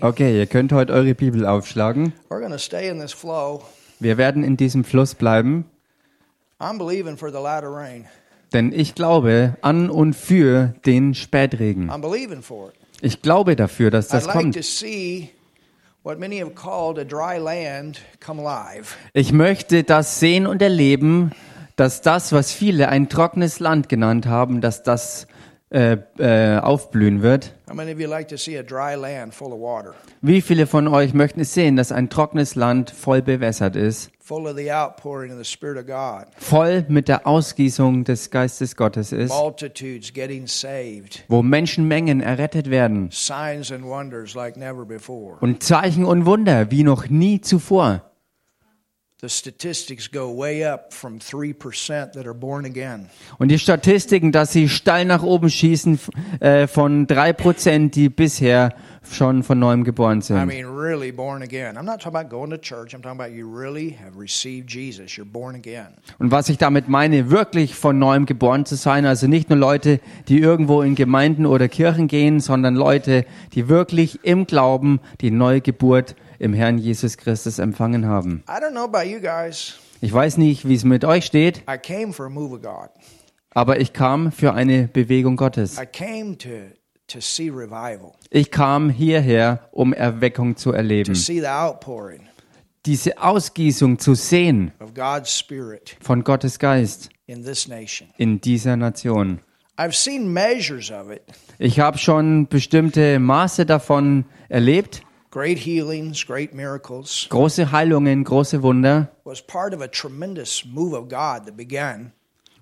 Okay, ihr könnt heute eure Bibel aufschlagen. Wir werden in diesem Fluss bleiben, denn ich glaube an und für den Spätregen. Ich glaube dafür, dass das kommt. Ich möchte das sehen und erleben, dass das, was viele ein trockenes Land genannt haben, dass das äh, äh, aufblühen wird. How many of you like to see a dry land full of water, Wie viele von euch möchten es sehen, dass ein trockenes Land voll bewässert ist, full of the outpouring of the Spirit of God, voll mit der Ausgießung des Geistes Gottes ist, wo Menschenmengen errettet werden signs and wonders like never before? und Zeichen und Wunder wie noch nie zuvor. Und die Statistiken, dass sie steil nach oben schießen äh, von drei Prozent, die bisher schon von neuem geboren I sind. mean, really born again. I'm not talking about going to church. I'm talking about you really have received Jesus. You're born again. Und was ich damit meine, wirklich von neuem geboren zu sein, also nicht nur Leute, die irgendwo in Gemeinden oder Kirchen gehen, sondern Leute, die wirklich im Glauben die neue Geburt im Herrn Jesus Christus empfangen haben. I don't know about you guys. Ich weiß nicht, wie es mit euch steht, I came for a move of God. aber ich kam für eine Bewegung Gottes. I came to to see revival, Ich kam hierher, um Erweckung zu to erleben, see the outpouring diese Ausgießung zu sehen von Gottes Geist in dieser Nation. Ich habe schon bestimmte Maße davon erlebt, Great healings, great miracles. große Heilungen, große Wunder. Was part of a tremendous move of God that began.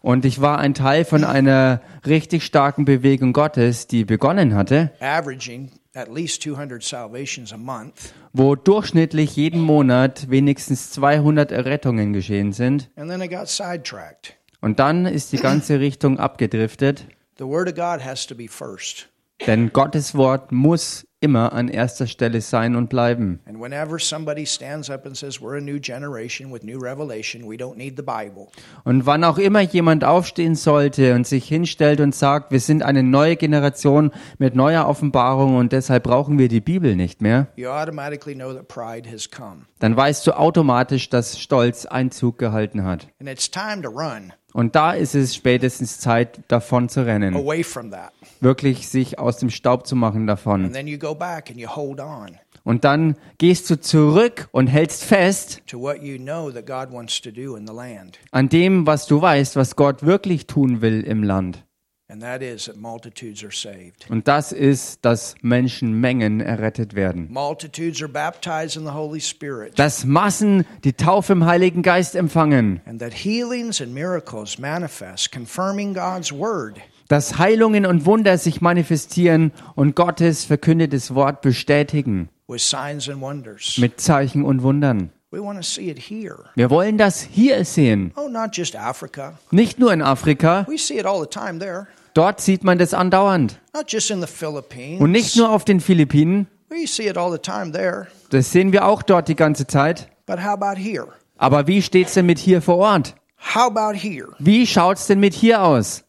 Und ich war ein Teil von einer richtig starken Bewegung Gottes, die begonnen hatte, averaging at least 200 salvations a month. wo durchschnittlich jeden Monat wenigstens 200 Errettungen geschehen sind. And then it got sidetracked. Und dann ist die ganze Richtung abgedriftet, The Word of God has to be first. Denn Gottes Wort muss immer an erster Stelle sein und bleiben. And whenever somebody stands up and says, We're a new generation with new revelation, we don't need the Bible, Und wann auch immer jemand aufstehen sollte und sich hinstellt und sagt, wir sind eine neue Generation mit neuer Offenbarung und deshalb brauchen wir die Bibel nicht mehr, you automatically know that pride has come. dann weißt du automatisch, dass Stolz Einzug gehalten hat. And it's time to run Und da ist es spätestens Zeit, davon zu rennen. away from that. Wirklich sich aus dem Staub zu machen davon. And then you go back and you hold on Und dann gehst du zurück und hältst fest to what you know that God wants to do in the land. an dem, was du weißt, was Gott wirklich tun will im Land. And that is that multitudes are saved. Und das ist, dass Menschenmengen errettet werden. Multitudes are baptized in the Holy Spirit. Dass Massen die Taufe im Heiligen Geist empfangen. And that healings and miracles manifest, confirming God's word. Dass Heilungen und Wunder sich manifestieren und Gottes verkündetes Wort bestätigen. with signs and wonders. Mit Zeichen und Wundern. We want to see it here. Wir wollen das hier sehen. Oh, not just Africa. Nicht nur in Afrika. We see it all the time there. Dort sieht man das andauernd. Not just in the Philippines. Und nicht nur auf den Philippinen. We see it all the time there. Das sehen wir auch dort die ganze Zeit. But how about here? Aber wie steht's denn mit hier vor Ort? How about here? Wie schaut's denn mit hier aus?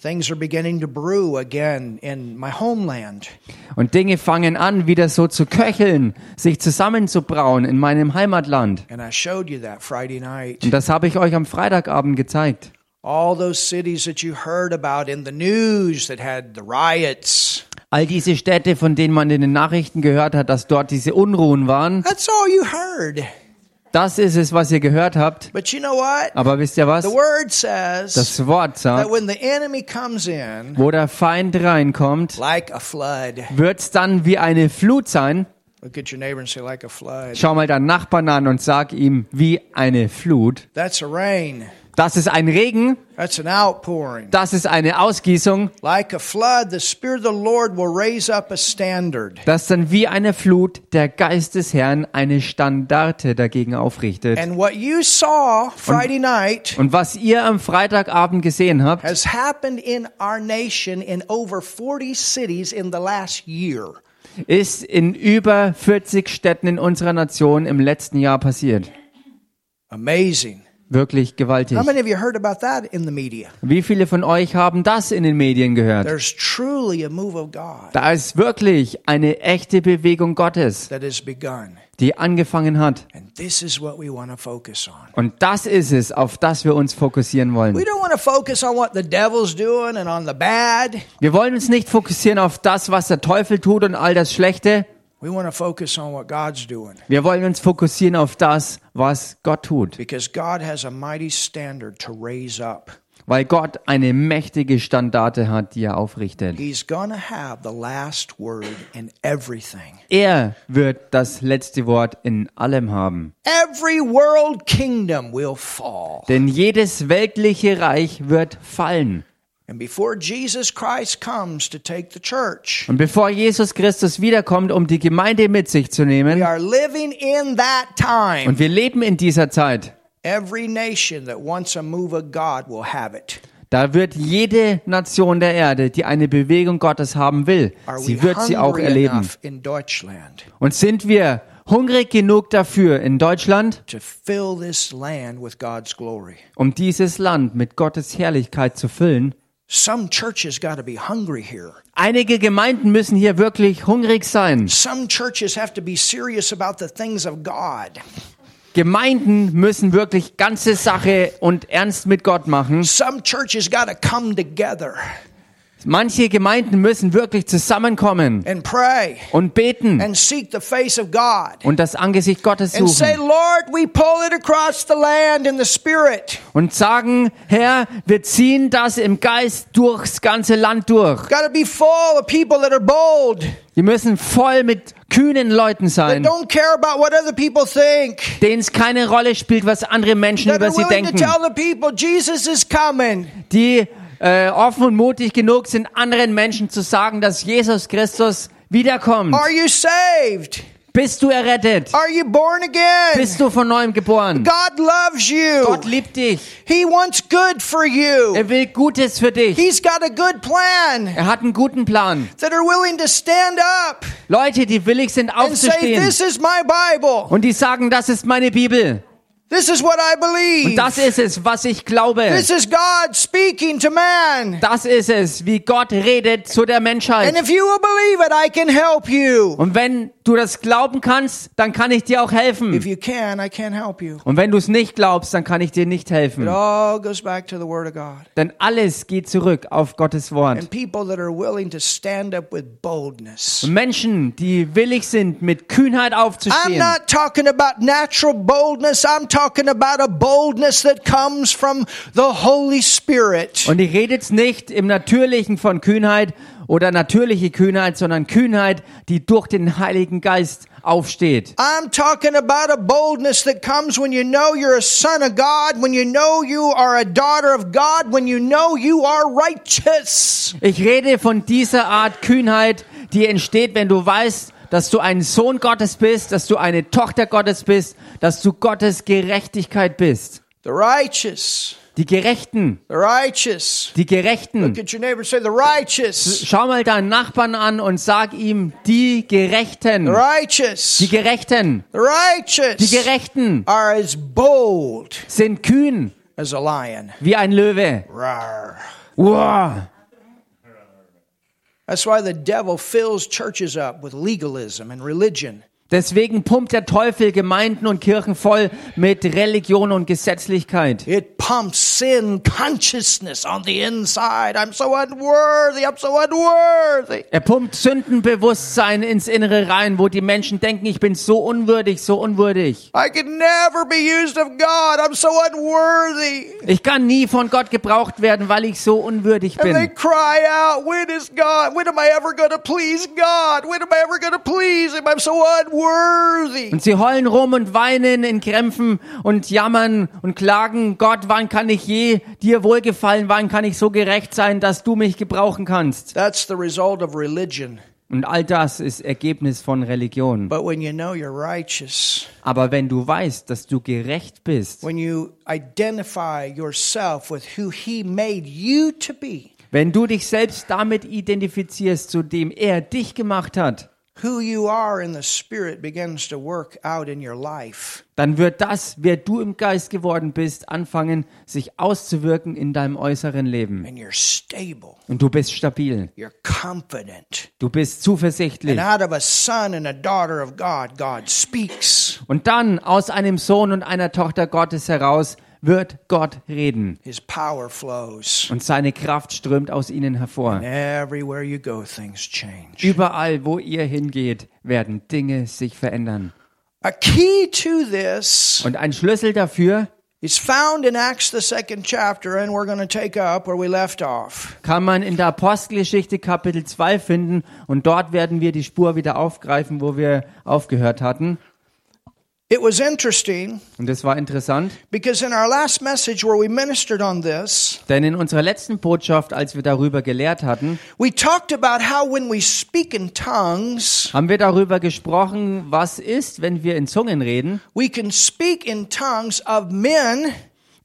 Things are beginning to brew again in my homeland. Und Dinge fangen an, wieder so zu köcheln, sich zusammenzubrauen in meinem Heimatland. And I showed you that Friday night. Und das habe ich euch am Freitagabend gezeigt. All those cities that you heard about in the news that had the riots. All diese Städte, von denen man in den Nachrichten gehört hat, dass dort diese Unruhen waren, That's all you heard. Das ist es, was ihr gehört habt. But you know what? Aber wisst ihr was? The word says Das Wort that sagt, when the enemy comes in wo der Feind reinkommt, like a flood, wird's dann wie eine Flut sein. look at your neighbor and say, like a flood. Schau mal deinen Nachbarn an und sag ihm, wie eine Flut. That's a rain. Das ist ein Regen, That's an outpouring. das ist eine Ausgießung, Like a flood, the Spirit of the Lord will raise up a standard. das dann wie eine Flut der Geist des Herrn eine Standarte dagegen aufrichtet. And what you saw Friday night Und was ihr am Freitagabend gesehen habt, has happened in our nation in over 40 cities in the last year. ist in über 40 Städten in unserer Nation im letzten Jahr passiert. Amazing. Wirklich gewaltig. How many of you heard about that in the media? Wie viele von euch haben das in den Medien gehört? There's truly a move of God Da ist wirklich eine echte Bewegung Gottes, die angefangen hat. Und das ist es, auf das wir uns fokussieren We wollen. don't want to focus on what the devil's doing and on the bad. Wir wollen uns nicht fokussieren auf das, was der Teufel tut und all das Schlechte. We want to focus on what God's doing Wir wollen uns fokussieren auf das, was Gott tut. because God has a mighty standard to raise up. Weil Gott eine mächtige Standarte hat, die er aufrichtet. He's going to have the last word in everything. Er wird das letzte Wort in allem haben. Every world kingdom will fall. Denn jedes weltliche Reich wird fallen. And before Jesus Christ comes to take the church, Und bevor Jesus Christus wiederkommt, um die Gemeinde mit sich zu we nehmen, are living in that time. und wir leben in dieser Zeit, Every nation that wants a move of God will have it. da wird jede Nation der Erde, die eine Bewegung Gottes haben will, sie wird sie auch erleben. Und sind wir hungrig genug dafür in Deutschland, to fill this land with God's glory? um dieses Land mit Gottes Herrlichkeit zu füllen? Some churches got to be hungry here. Einige Gemeinden müssen hier wirklich hungrig sein. Some churches have to be serious about the things of God. Gemeinden müssen wirklich ganze Sache und ernst mit Gott machen. Some churches got to come together Manche Gemeinden müssen wirklich zusammenkommen und beten and seek the face of God. und das Angesicht Gottes suchen. Lord, we pull it across the land in the spirit. und sagen, Herr, wir ziehen das im Geist durchs ganze Land durch. Die müssen voll mit kühnen Leuten sein, denen es keine Rolle spielt, was andere Menschen über sie denken, die äh, offen und mutig genug sind, anderen Menschen zu sagen, dass Jesus Christus wiederkommt. Are you saved? Bist du errettet? Are you born again? Bist du von neuem geboren? God loves you. Gott liebt dich. He wants good for you. Er will Gutes für dich. He's got a good plan Er hat einen guten Plan. that are willing to stand up Leute, die willig sind and say, aufzustehen This is my Bible. und die sagen, das ist meine Bibel. This is what I Und believe. das ist es, was ich glaube. This is God speaking to man. Das ist es, wie Gott redet zu der And Menschheit. if you will believe it, I can help you. Und wenn du das glauben kannst, dann kann ich dir auch If helfen. you can, I can't help you. Und wenn du es nicht glaubst, dann kann ich dir nicht It helfen. all goes back to the Word of God. Denn alles geht zurück auf Gottes Wort. And people that are willing to stand up with boldness. Und Menschen, die willig sind, mit Kühnheit I'm aufzustehen. not talking about natural boldness. I'm talking about a boldness that comes from the Holy Spirit. Und ich rede jetzt nicht im Natürlichen von Kühnheit oder natürliche Kühnheit, sondern Kühnheit, die durch den Heiligen Geist aufsteht. I'm talking about a boldness that comes when you know you're a son of God, when you know you are a daughter of God, when you know you are righteous. Ich rede von dieser Art Kühnheit, die entsteht, wenn du weißt, dass du ein Sohn Gottes bist, dass du eine Tochter Gottes bist, dass du Gottes Gerechtigkeit bist. The righteous. Die Gerechten, The righteous. die Gerechten. Look at your neighbor say, The righteous. Schau mal deinen Nachbarn an und sag ihm, die Gerechten, The righteous. die Gerechten, The righteous die Gerechten are as bold sind kühn as a lion. wie ein Löwe. Rawr. Wow. That's why the devil fills churches up with legalism and religion. Deswegen pumpt der Teufel Gemeinden und Kirchen voll mit Religion und Gesetzlichkeit. It pumps sin consciousness on the inside. I'm so unworthy. I'm so unworthy. Er pumpt Sündenbewusstsein ins Innere rein, wo die Menschen denken, ich bin so unwürdig, so unwürdig. I can never be used of God. I'm so unworthy. Ich kann nie von Gott gebraucht werden, weil ich so unwürdig And they bin. cry out, when is God? When am I ever going to please God? When am I ever going to please Him? I'm so unworthy. Und sie heulen rum und weinen in Krämpfen und jammern und klagen, Gott, wann kann ich je dir wohlgefallen, wann kann ich so gerecht sein, dass du mich gebrauchen kannst? That's the result of religion. Und all das ist Ergebnis von Religion. But when you know you're righteous, Aber wenn du weißt, dass du gerecht bist, when you identify yourself with who He made you to be, wenn du dich selbst damit identifizierst, zu dem er dich gemacht hat, who you are in the Spirit begins to work out in your life. dann wird das, wer du im Geist geworden bist, anfangen, sich auszuwirken in deinem äußeren Leben. And you're stable, Und du bist stabil. you're confident. Du bist zuversichtlich. And out of a son and a daughter of God, God speaks. Und dann aus einem Sohn und einer Tochter Gottes heraus wird Gott reden. His power flows. Und seine Kraft strömt aus ihnen hervor. Everywhere you go, things change. Überall, wo ihr hingeht, werden Dinge sich verändern. A key to this Und ein Schlüssel dafür is found in Acts, the second chapter, and we're going to take up where we left off. kann man in der Apostelgeschichte Kapitel 2 finden. Und dort werden wir die Spur wieder aufgreifen, wo wir aufgehört hatten. It was interesting Und das war interessant, because in our last message where we ministered on this, denn in unserer letzten Botschaft, als wir darüber gelehrt hatten, we talked about how when we speak in tongues, haben wir darüber gesprochen, was ist, wenn wir in Zungen reden, we can speak in tongues of men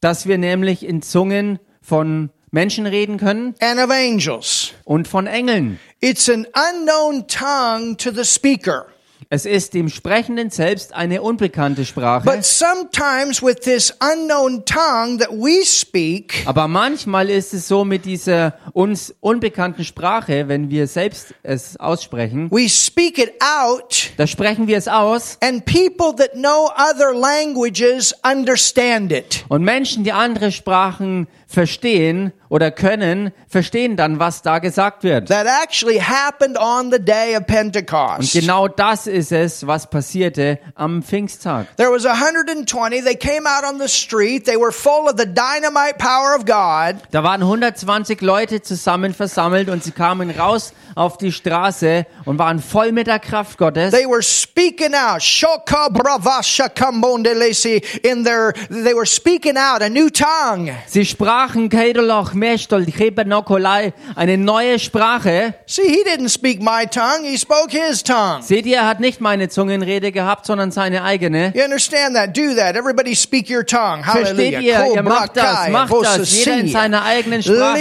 dass wir nämlich in Zungen von Menschen reden können and of angels. und von Engeln. It's an unknown tongue to the speaker. Es ist dem Sprechenden selbst eine unbekannte Sprache, But sometimes with this unknown tongue that we speak, aber manchmal ist es so mit dieser uns unbekannten Sprache, wenn wir selbst es aussprechen, we speak it out, da sprechen wir es aus and people that know other languages understand it. und Menschen, die andere Sprachen verstehen oder können, verstehen dann, was da gesagt wird. That actually happened on the day of Und Pentecost. genau das ist es, was passierte am Pfingsttag. There was 120. They came out on the street. They were full of the dynamite power of God. Da waren 120 Leute zusammen versammelt und sie kamen raus auf die Straße und waren voll mit der Kraft Gottes. They were speaking out. Shoka bravasha kambondelesi in their, they were speaking out a new tongue. Sie sprachen Keidoloch Mestol Chebenokolai, eine neue Sprache. See, he didn't speak my tongue. He spoke his tongue. Seht ihr, er hat nicht meine Zungenrede gehabt, sondern seine eigene. You understand that? Do that. Everybody speak your tongue. Versteht Hallelujah. ihr? Ihr macht das, macht das. Jeder in seiner eigenen Sprache.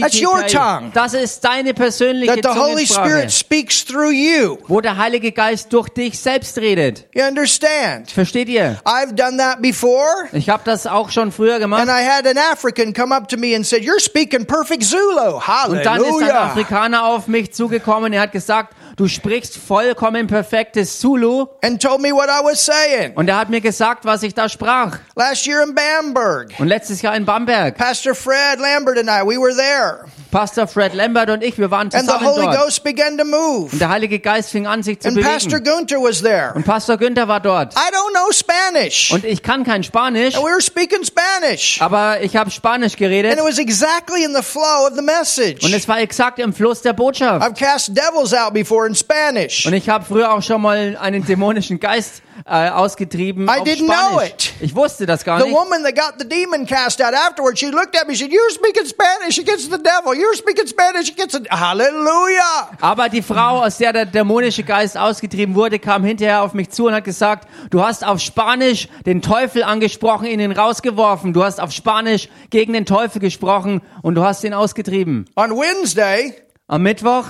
That's your tongue. Das ist deine persönliche That the Holy Spirit speaks through you. wo der Heilige Geist durch dich selbst redet. You understand? Versteht ihr? I've done that before. Ich habe das auch schon früher gemacht. And I had an African come up to me and said, You're speaking perfect Zulu. Und dann ist ein Hallelujah. Afrikaner auf mich zugekommen. Er hat gesagt, du sprichst vollkommen perfektes Zulu. And told me what I was saying. Und er hat mir gesagt, was ich da sprach. Last year in Bamberg, Und letztes Jahr in Bamberg. Pastor Fred Lambert and I, we were there. Pastor Fred Lambert und ich, wir waren And the zusammen Holy dort. Ghost began to move. Und der Heilige Geist fing an, sich zu And Pastor bewegen. Gunther was there. Und Pastor Günther war dort. I don't know Spanish. Und ich kann kein Spanisch, And we were speaking Spanish. aber ich habe Spanisch And geredet. it was exactly in the flow of the message. Und es war exakt im Fluss der Botschaft. I've cast devils out before in Spanish. Und ich habe früher auch schon mal einen dämonischen Geist äh, ausgetrieben I auf didn't know Spanisch. it. Ich wusste das gar The nicht. woman that got the demon cast out afterwards, she looked at me, she said, You're speaking Spanish against the devil. You're speaking Spanish against the Hallelujah. Aber die Frau, aus der der dämonische Geist ausgetrieben wurde, kam hinterher auf mich zu und hat gesagt, du hast auf Spanisch den Teufel angesprochen, ihn ihn rausgeworfen. Du hast auf Spanisch gegen den Teufel gesprochen und du hast ihn ausgetrieben. On Wednesday, Am Mittwoch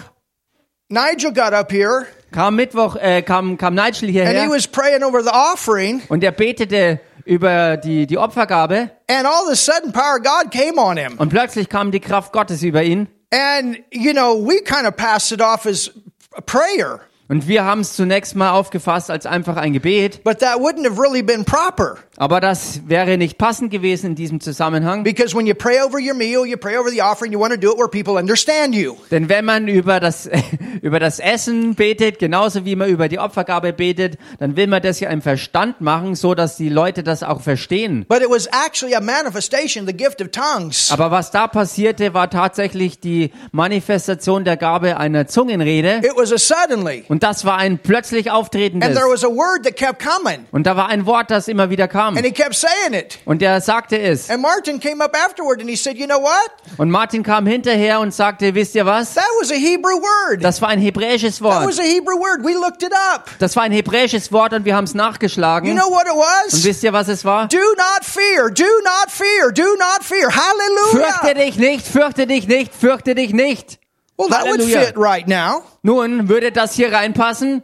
Nigel got up here kam Mittwoch, äh, kam, kam Nigel hierher. and he was praying over the offering, und er betete über die, die Opfergabe and all of a sudden, power of God came on him. und plötzlich kam die Kraft Gottes über ihn. And, you know, we kind of passed it off as a prayer, Und wir haben es zunächst mal aufgefasst als einfach ein Gebet, but that wouldn't have really been proper. aber das wäre nicht passend gewesen in diesem Zusammenhang. Because when you pray over your meal, you pray over the offering, you want to do it where people understand you. Denn wenn man über das, über das Essen betet, genauso wie man über die Opfergabe betet, dann will man das ja im Verstand machen, so dass die Leute das auch verstehen. But it was actually a manifestation the gift of tongues. Aber was da passierte, war tatsächlich die Manifestation der Gabe einer Zungenrede. It was a suddenly. Und das war ein plötzlich And auftretendes. there was a word that kept coming. Und da war ein Wort, das immer wieder kam. And he kept saying it. Und er sagte es. And Martin came up afterward and he said, You know what? Und Martin kam hinterher und sagte, wisst ihr was? That was a Hebrew word. Das war ein hebräisches That Wort. was a Hebrew word. We looked it up. Das war ein hebräisches Wort und wir haben es You nachgeschlagen. know what it Und wisst ihr, was es war? Do not fear. Do not fear. Do not fear. Fürchte Hallelujah. dich nicht, fürchte dich nicht, fürchte dich nicht. Well, that would Halleluja. fit right now. Nun, würde das hier reinpassen?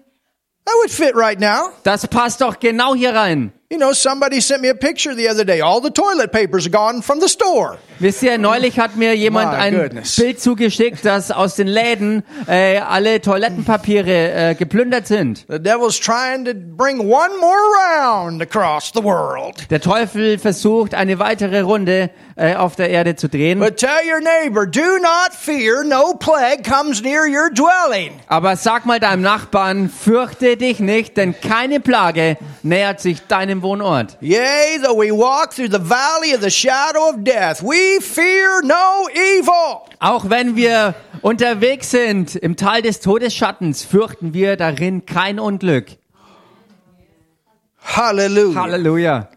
That would fit right now. Das passt doch genau hier rein. You know, somebody sent me a picture the other day. All the toilet papers are gone from the store. Wisst ihr, neulich hat mir jemand My ein goodness. Bild zugeschickt, dass aus den Läden äh, alle Toilettenpapiere äh, geplündert sind. The devil's trying to bring one more round across the world. Der Teufel versucht, eine weitere Runde äh, auf der Erde zu drehen. But tell your neighbor, do not fear, no plague comes near your dwelling. Aber sag mal deinem Nachbarn, fürchte dich nicht, denn keine Plage nähert sich deinem Wohnort. Yea, though we walk through the valley of the shadow of death, we fear no evil. Auch wenn wir unterwegs sind im Tal des Todesschattens, fürchten wir darin kein Unglück. Hallelujah. Halleluja.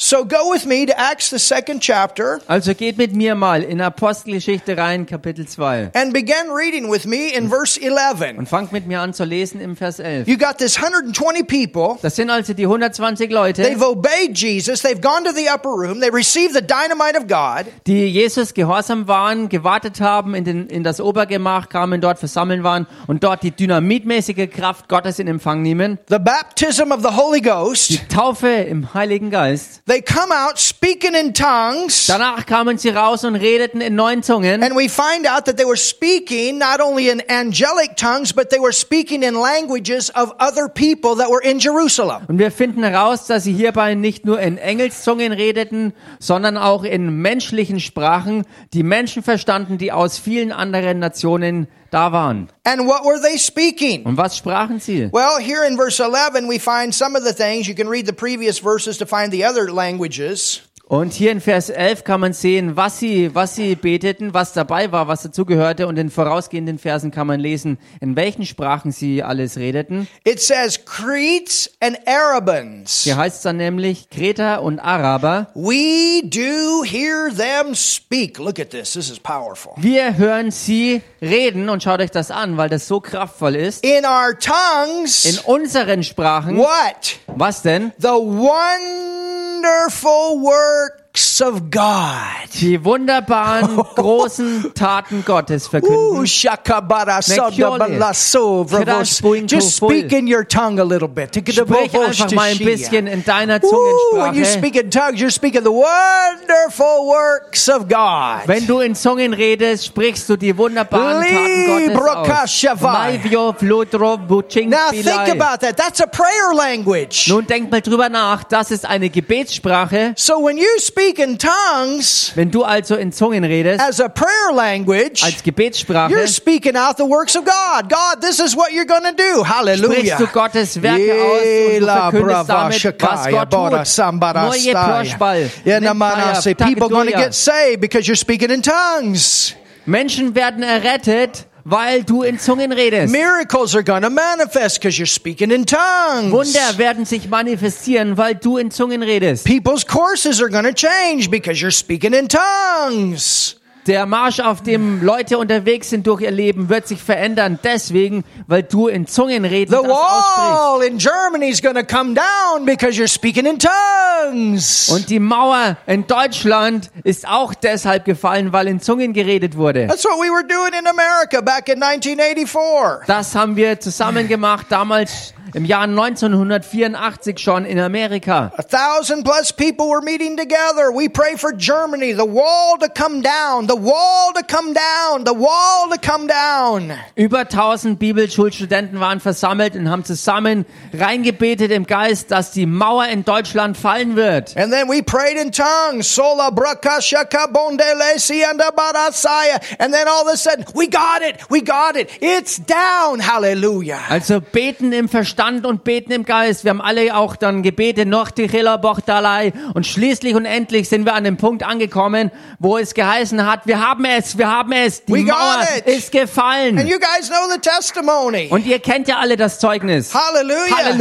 So go with me to Acts, the second chapter, Also geht mit mir mal in Apostelgeschichte rein, Kapitel 2. and begin reading with me in verse 11. Und fangt mit mir an zu lesen im Vers 11. You got this 120 people. Das sind also die 120 Leute, They've obeyed Jesus. They've gone to the upper room. They received the dynamite of God. die Jesus gehorsam waren, gewartet haben, in, den, in das Obergemach kamen, dort versammeln waren und dort die dynamitmäßige Kraft Gottes in Empfang nehmen. The baptism of the Holy Ghost. Die Taufe im Heiligen Geist. They come out speaking in tongues. Danach kamen sie raus und redeten in neuen Zungen. And we find out that they were speaking not only in angelic tongues, but they were speaking in languages of other people that were in Jerusalem. Und wir finden heraus, dass sie hierbei nicht nur in Engelszungen redeten, sondern auch in menschlichen Sprachen, die Menschen verstanden, die aus vielen anderen Nationen da waren. And what were they speaking? Und was sprachen sie? Well, here in verse 11, we find some of the things. You can read the previous verses to find the other languages. Und hier in Vers 11 kann man sehen, was sie, was sie beteten, was dabei war, was dazugehörte. Und in vorausgehenden Versen kann man lesen, in welchen Sprachen sie alles redeten. It says Cretes and Arabans. Hier heißt es dann nämlich Kreter und Araber. We do hear them speak. Look at this. This is powerful. Wir hören sie reden und schaut euch das an, weil das so kraftvoll ist. In our In tongues, unseren Sprachen. what? Was denn? The wonderful work. Works of God. Die wunderbaren, großen Taten Gottes verkünden. Just speak in your tongue a little bit. Sprich einfach mal ein bisschen in deiner Ooh, when you Zungensprache. speak in tongues, you're speaking the wonderful works of God. Wenn du in Zungen redest, sprichst du die wunderbaren Taten Gottes aus. Now think about that. That's a prayer language. Nun denk mal drüber nach, das ist eine Gebetssprache. So when you speak in tongues Wenn du also in Zungen redest, as a prayer language, als Gebetssprache, you're speaking out the works of God. God, this is what you're going to do. Hallelujah. sprichst du Gottes Werke aus und du verkündest damit, was Gott tut. People going to get saved because you're speaking in tongues. Menschen werden errettet, weil du in Zungen redest. Miracles are to manifest because you're speaking in tongues. Wunder werden sich manifestieren, weil du in Zungen redest. People's courses are to change because you're speaking in tongues. Der Marsch, auf dem Leute unterwegs sind durch ihr Leben, wird sich verändern. Deswegen, weil du in Zungen redest. The wall in Germany is to come down because you're speaking in tongues. Und die Mauer in Deutschland ist auch deshalb gefallen, weil in Zungen geredet wurde. That's what we were doing in America back in 1984. Das haben wir zusammen gemacht, damals im Jahr 1984 schon in Amerika. A thousand plus people were meeting together. We pray for Germany, the wall to come down, the wall to come down, the wall to come down. Über 1000 Bibelschulstudenten waren versammelt und haben zusammen reingebetet im Geist, dass die Mauer in Deutschland fallen wird. And then we prayed in tongues. Sola brakashaka bondele sianda barasaya. And then all of a sudden, we got it. We got it. It's down. Hallelujah. Also beten im Verstand und beten im Geist. Wir haben alle auch dann gebetet, noch die Bochtalei. Und schließlich und endlich sind wir an dem Punkt angekommen, wo es geheißen hat, wir haben es, wir haben es, die We got Mauer it. ist gefallen. And you guys know the testimony. Und ihr kennt ja alle das Zeugnis. Said,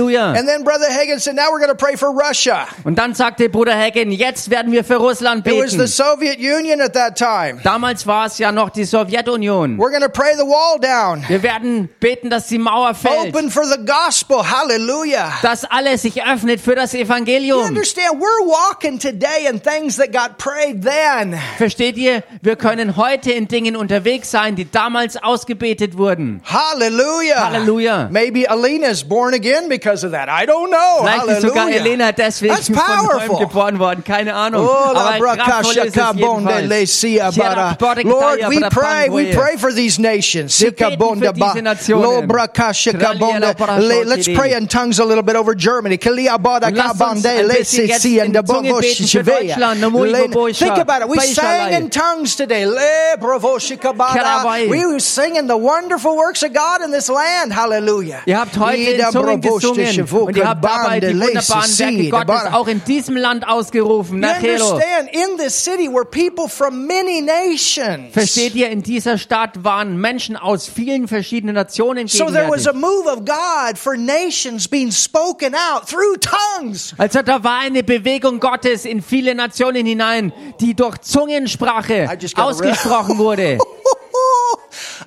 for Russia. Und dann sagte Bruder Hagen, jetzt werden wir für Russland the beten. Soviet Union at that time. Damals war es ja noch die Sowjetunion. We're going to pray the wall down. Wir werden beten, dass die Mauer fällt. Gospel. Hallelujah. dass alles sich öffnet für das You Evangelium. understand? We're walking today in things that got prayed then. Versteht ihr? Wir können heute in Dingen unterwegs sein, die damals ausgebetet wurden. Hallelujah. Halleluja. Maybe Alina's born again because of that. I don't know. Vielleicht ist sogar Hallelujah. Elena deswegen That's powerful. geboren worden, keine Ahnung. Oh, Aber kraftvoll ist es jedenfalls. Lord, we pray, we pray for these nations. Wir Sika beten bonde für ba. diese Nationen. Lo brakasha Tralia kabonde. la bora Le- Let's shortidi. pray in tongues a little bit over Germany. Kalia bada Und lasst uns kabande ein bisschen lesi jetzt si in and the Zungen bongo beten für shivea. Deutschland. Namo Le- ibobosha. Think about it. We sang Beishalai. in tongues today. Le bravo shikabada. Kerawai. We were singing the wonderful works of God in this land. Hallelujah. Ihr habt heute in Ida Zungen bravo gesungen shishivu und ihr habt dabei die kabande lesi wunderbaren si Werke da Gottes bara. auch in diesem Land ausgerufen. You Nachelo. understand? In this city were people from many nations. Versteht ihr, in dieser Stadt waren Menschen aus vielen verschiedenen Nationen So there was gegenwärtig. a move of God for nations being spoken out through tongues. Also da war eine Bewegung Gottes in viele Nationen hinein, die durch Zungensprache ausgesprochen wurde.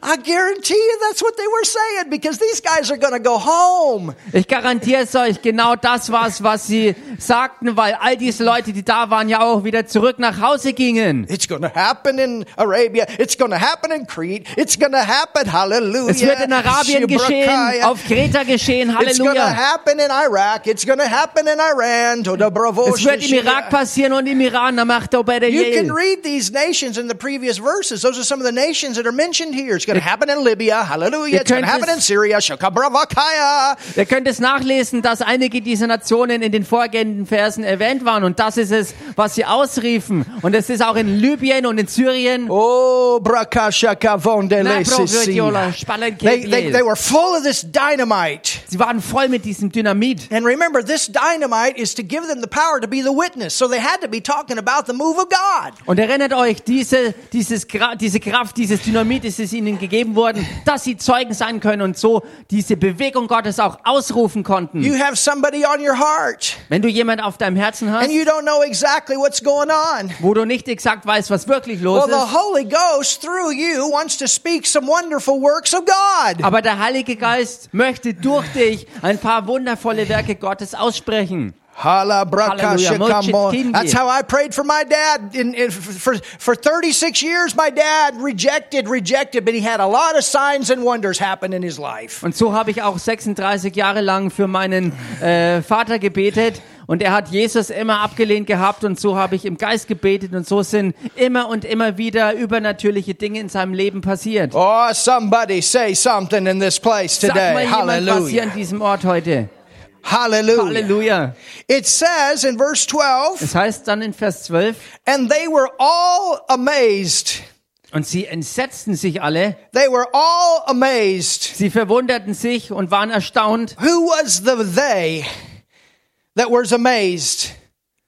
I guarantee you that's what they were saying because these guys are going to go home. Ich garantiere es euch, genau das war's, was sie sagten, weil all diese Leute, die da waren, ja auch wieder zurück nach Hause gingen. It's going to happen in Arabia. It's going to happen in Crete. It's going to happen. Hallelujah. Es wird in Arabien geschehen, auf Kreta geschehen, It's going to happen in Iraq. It's going to happen in Iran. To the bravo Es wird im Irak passieren und im Iran, da macht er bei der You can read these nations in the previous verses. Those are some of the nations that are mentioned here. It's going to happen in Libya. Hallelujah. It's going to happen in Syria. Shakabravakaya. Ihr könnt es nachlesen, dass einige dieser Nationen in den vorgehenden Versen erwähnt waren und das ist es, was sie ausriefen. Und es ist auch in Libyen und in Syrien. Oh, They, they, they were full of this dynamite. Sie waren voll mit diesem Dynamit. And remember, this dynamite is to give them the power to be the witness. So they had to be talking about the move of God. Und erinnert euch, diese, dieses, diese Kraft, dieses Dynamit ist es ihnen gegeben worden, dass sie Zeugen sein können und so diese Bewegung Gottes auch ausrufen konnten. You have somebody on your heart, Wenn du jemand auf deinem Herzen hast, and you don't know exactly what's going on. wo du nicht exakt weißt, was wirklich los Well, ist, Holy Ghost, through you, wants to speak some wonderful works of God. aber der Heilige Geist möchte durch dich ein paar wundervolle Werke Gottes aussprechen. Hallelujah. That's how I prayed for my dad. In, in, for, for 36 years, my dad rejected, rejected, but he had a lot of signs and wonders happen in his life. Und so habe ich auch 36 Jahre lang für meinen äh, Vater gebetet. Und er hat Jesus immer abgelehnt gehabt und so habe ich im Geist gebetet und so sind immer und immer wieder übernatürliche Dinge in seinem Leben passiert. Oh, somebody say something in this place Sag mal today. jemand was hier Hallelujah. an diesem Ort heute. Hallelujah. Halleluja. It says in verse 12, Es heißt dann in Vers 12, and they were all amazed. und sie entsetzten sich alle, They were all amazed. sie verwunderten sich und waren erstaunt. Who was the they that was amazed?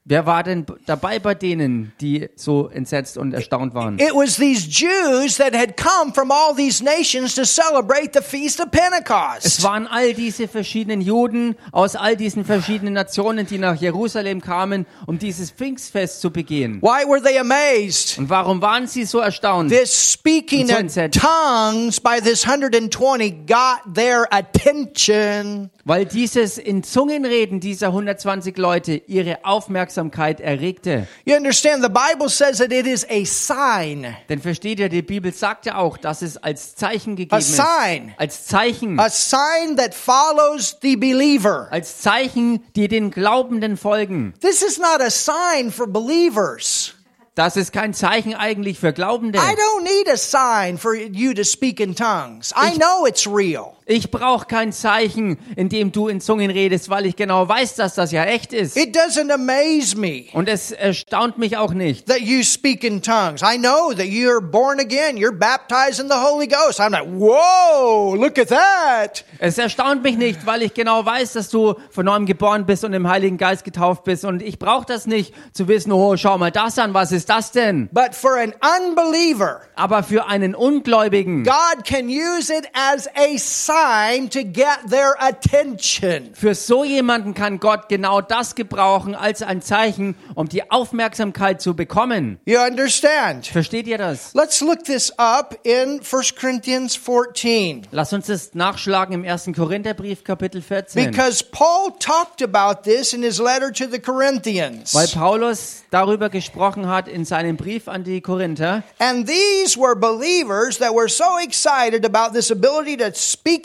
Wer war denn dabei bei denen, die so entsetzt und erstaunt waren? It was these Jews that had come from all these nations to celebrate the feast of Es Pentecost. waren all diese verschiedenen Juden aus all diesen verschiedenen Nationen, die nach Jerusalem kamen, um dieses Pfingstfest zu begehen. Why were they amazed? Und warum waren sie so erstaunt? This speaking so in tongues by this 120 got their attention. Weil dieses in Zungenreden dieser 120 Leute ihre Aufmerksamkeit erregte. You understand, the Bible says that it is a sign. Denn versteht ihr, die Bibel sagt ja auch, dass es als Zeichen gegeben A ist. sign. Als Zeichen. A sign that follows the believer. Als Zeichen, die den Glaubenden folgen. This is not a sign for believers. Das ist kein Zeichen eigentlich für Glaubende. I don't need a sign for you to speak in tongues. I know it's real. Ich brauche kein Zeichen, in dem du in Zungen redest, weil ich genau weiß, dass das ja echt ist. It doesn't amaze me Und es erstaunt mich auch nicht. that you speak in tongues. I know that you're born again. You're baptized in the Holy Ghost. I'm like, whoa, look at that. Es erstaunt mich nicht, weil ich genau weiß, dass du von neuem geboren bist und im Heiligen Geist getauft bist. Und ich brauche das nicht, zu wissen, oh, schau mal das an, was ist das denn? But for an unbeliever, Aber für einen Ungläubigen God can use it as a sign. Sign to get their attention. Für so jemanden kann Gott genau das gebrauchen als ein Zeichen, um die Aufmerksamkeit zu bekommen. You understand? Versteht ihr das? Let's look this up in 1 Corinthians 14. Lass uns das nachschlagen im 1. Korintherbrief Kapitel 14. Because Paul talked about this in his letter to the Corinthians. Weil Paulus darüber gesprochen hat in seinem Brief an die Korinther. And these were believers that were so excited about this ability to speak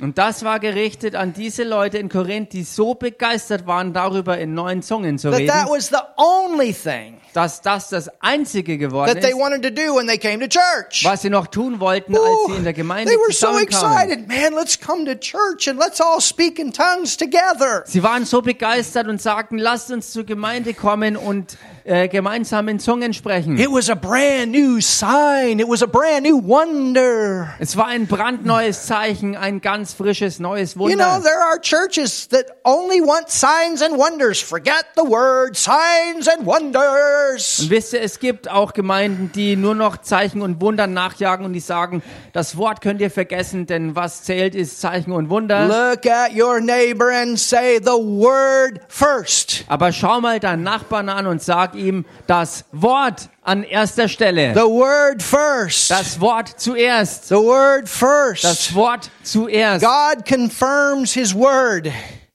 Und das war gerichtet an diese Leute in Korinth, die so begeistert waren, darüber in neuen Zungen zu reden, was the only thing dass das das Einzige geworden that they ist, wanted to do when they came to church. was sie noch tun wollten, als sie in der Gemeinde they were so zusammenkamen. excited. Man, let's come to church and let's all speak in tongues together. Sie waren so begeistert und sagten, lasst uns zur Gemeinde kommen und äh, gemeinsam in Zungen sprechen. It was a brand new sign. It was a brand new wonder. Es war ein brandneues Zeichen, ein ganz frisches neues You know, Wunder. there are churches that only want signs and wonders. Forget the word signs and wonders. Und wisst ihr, es gibt auch Gemeinden, die nur noch Zeichen und Wunder nachjagen und die sagen, das Wort könnt ihr vergessen, denn was zählt ist Zeichen und Wunder. Look at your neighbor and say the word first. Aber schau mal deinen Nachbarn an und sag ihm das Wort an erster Stelle. The word first. Das Wort zuerst. The word first. Das Wort zuerst. God confirms his word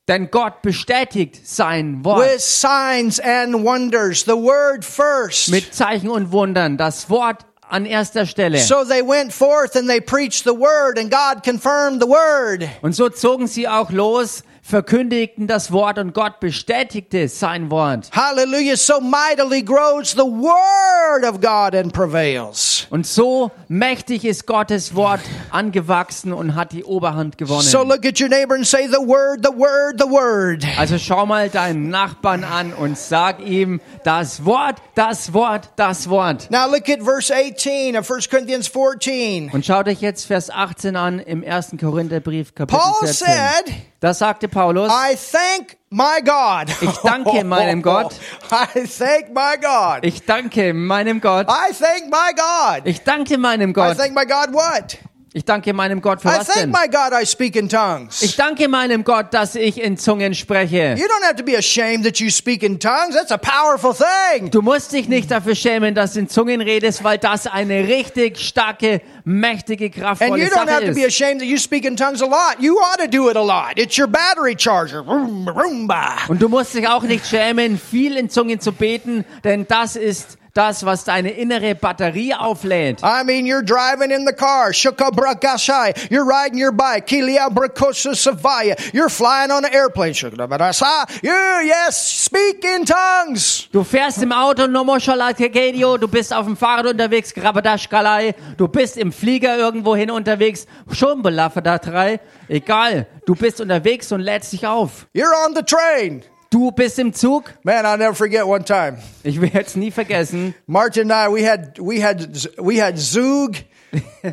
Denn Gott bestätigt sein Wort with signs and wonders. The word first. mit Zeichen und Wundern. Das Wort an erster Stelle. So they went forth and they preached the word and God confirmed the word. Und so zogen sie auch los, verkündigten das Wort und Gott bestätigte sein Wort. Hallelujah. So mightily grows the word of God and prevails. Und so mächtig ist Gottes Wort angewachsen und hat die Oberhand gewonnen. So look at your neighbor and say the word, the word, the word. Also schau mal deinen Nachbarn an und sag ihm das Wort, das Wort, das Wort. Now look at verse 18 of 1 Corinthians 14. Und schaut euch jetzt Vers 18 an im 1. Korintherbrief Kapitel Paul 14. said, Da sagte Paulus, I thank my God. Ich danke meinem Gott. I thank my God. ich danke meinem Gott. I thank my God. Ich danke meinem I Gott. thank my God what? Ich danke meinem Gott für I was thank denn? my God I speak in tongues. Ich danke meinem Gott, dass ich in Zungen spreche. You don't have to be ashamed that you speak in tongues. That's a powerful thing. Du musst dich nicht dafür schämen, dass du in Zungen redest, weil das eine richtig starke, mächtige, And kraftvolle you don't Sache have to be ist. ashamed that you speak in tongues a lot. You ought to do it a lot. It's your battery charger. Vroom, vroomba. Und du musst dich auch nicht schämen, viel in Zungen zu beten, denn das ist das, was deine innere Batterie auflädt. I mean, you're driving in the car, shukabrakashai. You're riding your bike, kilia brakosa savaya. You're flying on an airplane, shukabrakashai. You, yes, speak in tongues. Du fährst im Auto, Nomoshalatagedio, du bist auf dem Fahrrad unterwegs, Grabadashkalai, du bist im Flieger irgendwohin unterwegs, Schumbelafadatrai, egal, du bist unterwegs und lädst dich auf. You're on the train. Du bist im Zug, Man, I'll never forget one time. ich werde es nie vergessen, Martin and I, we had, we had, we had Zug,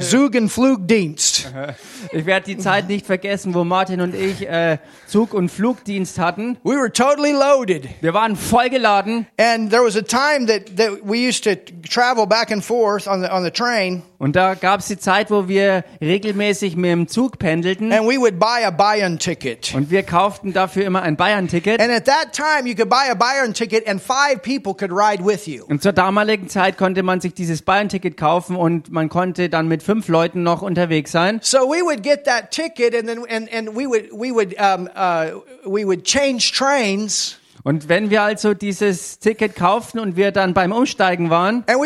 Zug and Flugdienst. ich werde die Zeit nicht vergessen, wo Martin und ich äh, Zug- und Flugdienst hatten. We were totally loaded. Wir waren vollgeladen And there was a time that, that we used to travel back and forth on the, on the train. und da gab es die Zeit, wo wir regelmäßig mit dem Zug pendelten And we would buy a buy-in ticket. und wir kauften dafür immer ein Bayern-Ticket. And at that time, you could buy a buy-in ticket and five people could ride with you. Und zur damaligen Zeit konnte man sich dieses Bayern-Ticket kaufen und man konnte dann mit fünf Leuten noch unterwegs sein. So we would get that ticket and then, and, and we would, we would, um, uh, we would change trains Und wenn wir also dieses Ticket kauften und wir dann beim Umsteigen waren, haben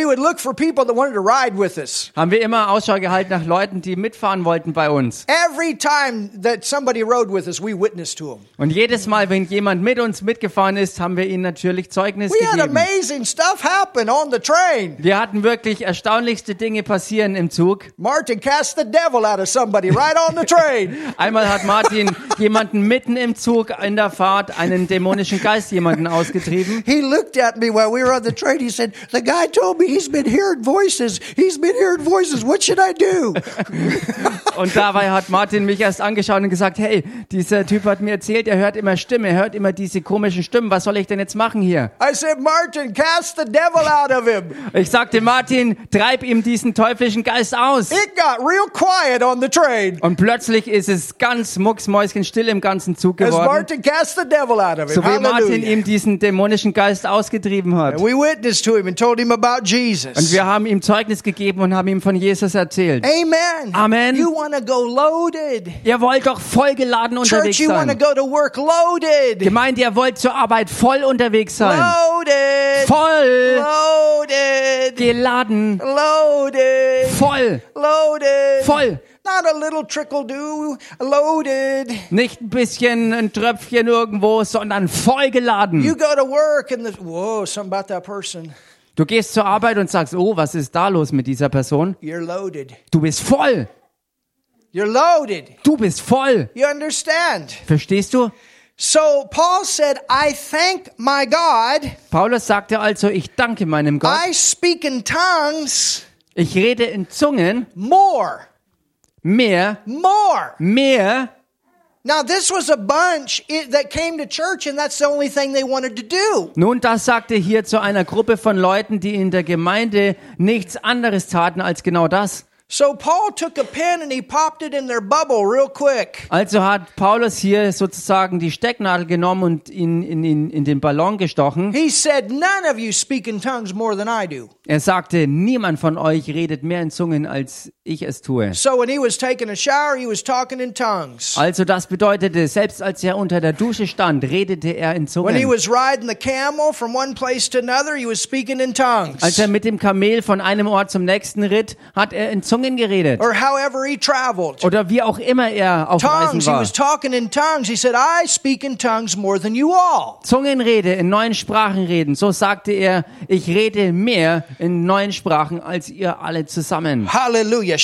wir immer Ausschau gehalten nach Leuten, die mitfahren wollten bei uns. Every time that somebody rode with us, we witnessed to them. Und jedes Mal, wenn jemand mit uns mitgefahren ist, haben wir ihnen natürlich Zeugnis We had gegeben. amazing stuff happen on the train. Wir hatten wirklich erstaunlichste Dinge passieren im Zug. Martin cast the devil out of somebody right on the train. Einmal hat Martin jemanden mitten im Zug in der Fahrt einen dämonischen Geist Geist jemanden ausgetrieben. He looked at me while we were on the train. He said, The guy told me he's been hearing voices. He's been hearing voices. What should I do? Und dabei hat Martin mich erst angeschaut und gesagt, hey, dieser Typ hat mir erzählt, er hört immer Stimmen, er hört immer diese komischen Stimmen. Was soll ich denn jetzt machen hier? I said, Martin, cast the devil out of him. Ich sagte, Martin, treib ihm diesen teuflischen Geist aus. It got real quiet on the train Und plötzlich ist es ganz mucksmäuschenstill im ganzen Zug as geworden. Martin cast the devil out of him. So wie Martin Hallelujah. ihm diesen dämonischen Geist ausgetrieben hat. And we witnessed to him and told him about Jesus. Und wir haben ihm Zeugnis gegeben und haben ihm von Jesus erzählt. Amen. Amen. You want to go loaded. Ihr wollt doch vollgeladen unterwegs Church, you want to sein. go to work loaded. Gemeinde, ihr wollt zur Arbeit voll unterwegs sein. Loaded. Voll Loaded. geladen. Loaded. Voll. Loaded. Voll. Not a little trickle do. Loaded. Nicht ein bisschen ein Tröpfchen irgendwo, sondern voll geladen. You go to work and the whoa, something about that person. Du gehst zur Arbeit und sagst, oh, was ist da los mit dieser Person? You're loaded. Du bist voll. You're loaded. Du bist voll. You understand? Verstehst du? So Paul said, I thank my God. Paulus sagte also, ich danke meinem Gott. I speak in tongues Ich rede in Zungen more, mehr, more. mehr. Now, this was a bunch that came to church, and that's the only thing they wanted to do. Nun, das sagte hier zu einer Gruppe von Leuten, die in der Gemeinde nichts anderes taten als genau das. So Paul took a pen and he popped it in their bubble real quick. Also hat Paulus hier sozusagen die Stecknadel genommen und ihn in, in, in den Ballon gestochen. He said, None of you speak in tongues more than I do. Er sagte, niemand von euch redet mehr in Zungen, als ich es tue. So when he was taking a shower, he was talking in tongues. Also das bedeutete, selbst als er unter der Dusche stand, redete er in When he Zungen. was riding the camel from one place to another, he was speaking in tongues. Als er mit dem Kamel von einem Ort zum nächsten ritt, hat er in Zungen geredet. Or however he traveled. Oder wie auch immer er auf Reisen Tongues, he war. was talking in tongues. He said, I speak in tongues more than you all. Zungenrede, in neuen Sprachen reden. So sagte er, ich rede mehr in neuen Sprachen als ihr alle zusammen. Hallelujah.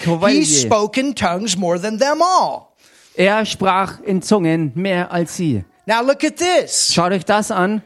Gobekovelje. He spoke in tongues more than them all. Er sprach in Zungen mehr als sie. Now look at this. Schaut euch das an.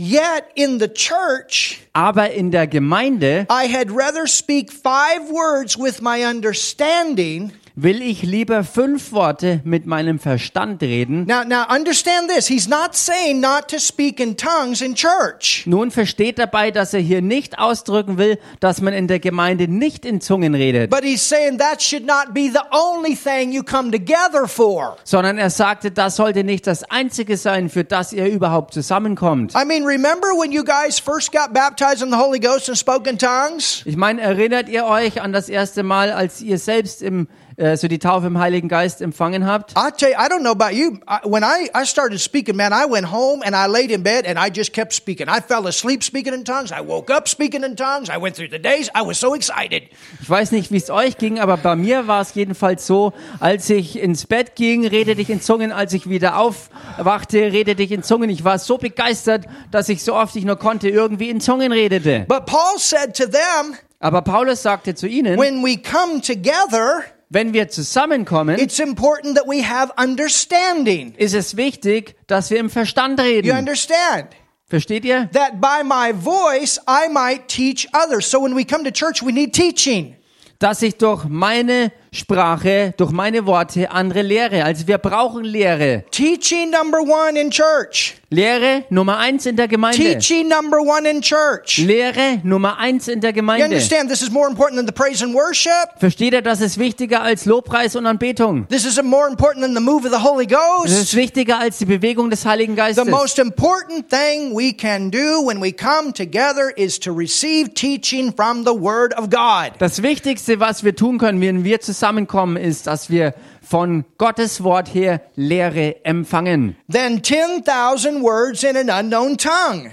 Yet in the church, Aber in der Gemeinde I had rather speak five words with my understanding. Will ich lieber fünf Worte mit meinem Verstand reden. Now, now understand this. He's not saying not to speak in tongues in church. Nun versteht dabei, dass er hier nicht ausdrücken will, dass man in der Gemeinde nicht in Zungen redet, But he's saying that should not be the only thing you come together for. sondern er sagte, das sollte nicht das Einzige sein, für das ihr überhaupt zusammenkommt. I mean, remember when you guys first got baptized in the Holy Ghost and spoke in tongues? Ich meine, erinnert ihr euch an das erste Mal, als ihr selbst im, äh, so die Taufe im Heiligen Geist empfangen habt? I tell you, I don't know about you. I, when I, I started speaking, man, I went home and I laid in bed and I just kept speaking. I fell asleep speaking in tongues. I woke up speaking in tongues. I went through the days. I was so excited. Ich weiß nicht, wie es euch ging, aber bei mir war es jedenfalls so, als ich ins Bett ging, redete ich in Zungen, als ich wieder aufwachte, redete ich in Zungen. Ich war so begeistert, dass ich so oft ich nur konnte irgendwie in Zungen redete. But Paul said to them, Aber Paulus sagte zu ihnen, when we come together, wenn wir zusammenkommen, it's important that we have understanding. ist es wichtig, dass wir im Verstand You reden. understand? Versteht ihr? That by my voice I might teach others. So when we come to church, we need teaching. Dass ich durch meine Sprache, durch meine Worte andere lehre. Also wir brauchen Lehre. Teaching number one in church. Lehre Nummer eins in der Gemeinde. Teaching number one in church. Lehre Nummer eins in der You Gemeinde. understand this is more important than the praise and worship? Versteht ihr, das ist wichtiger als Lobpreis und Anbetung. This is more important than the move of the Holy Das Ghost. ist wichtiger als die Bewegung des Heiligen The Geistes. most important thing we can do when we come together is to receive teaching from the Word of God. Das Wichtigste, was wir tun können, wenn wir zusammenkommen, ist, dass wir von Gottes Wort her Lehre empfangen. Then 10,000 words in an unknown tongue.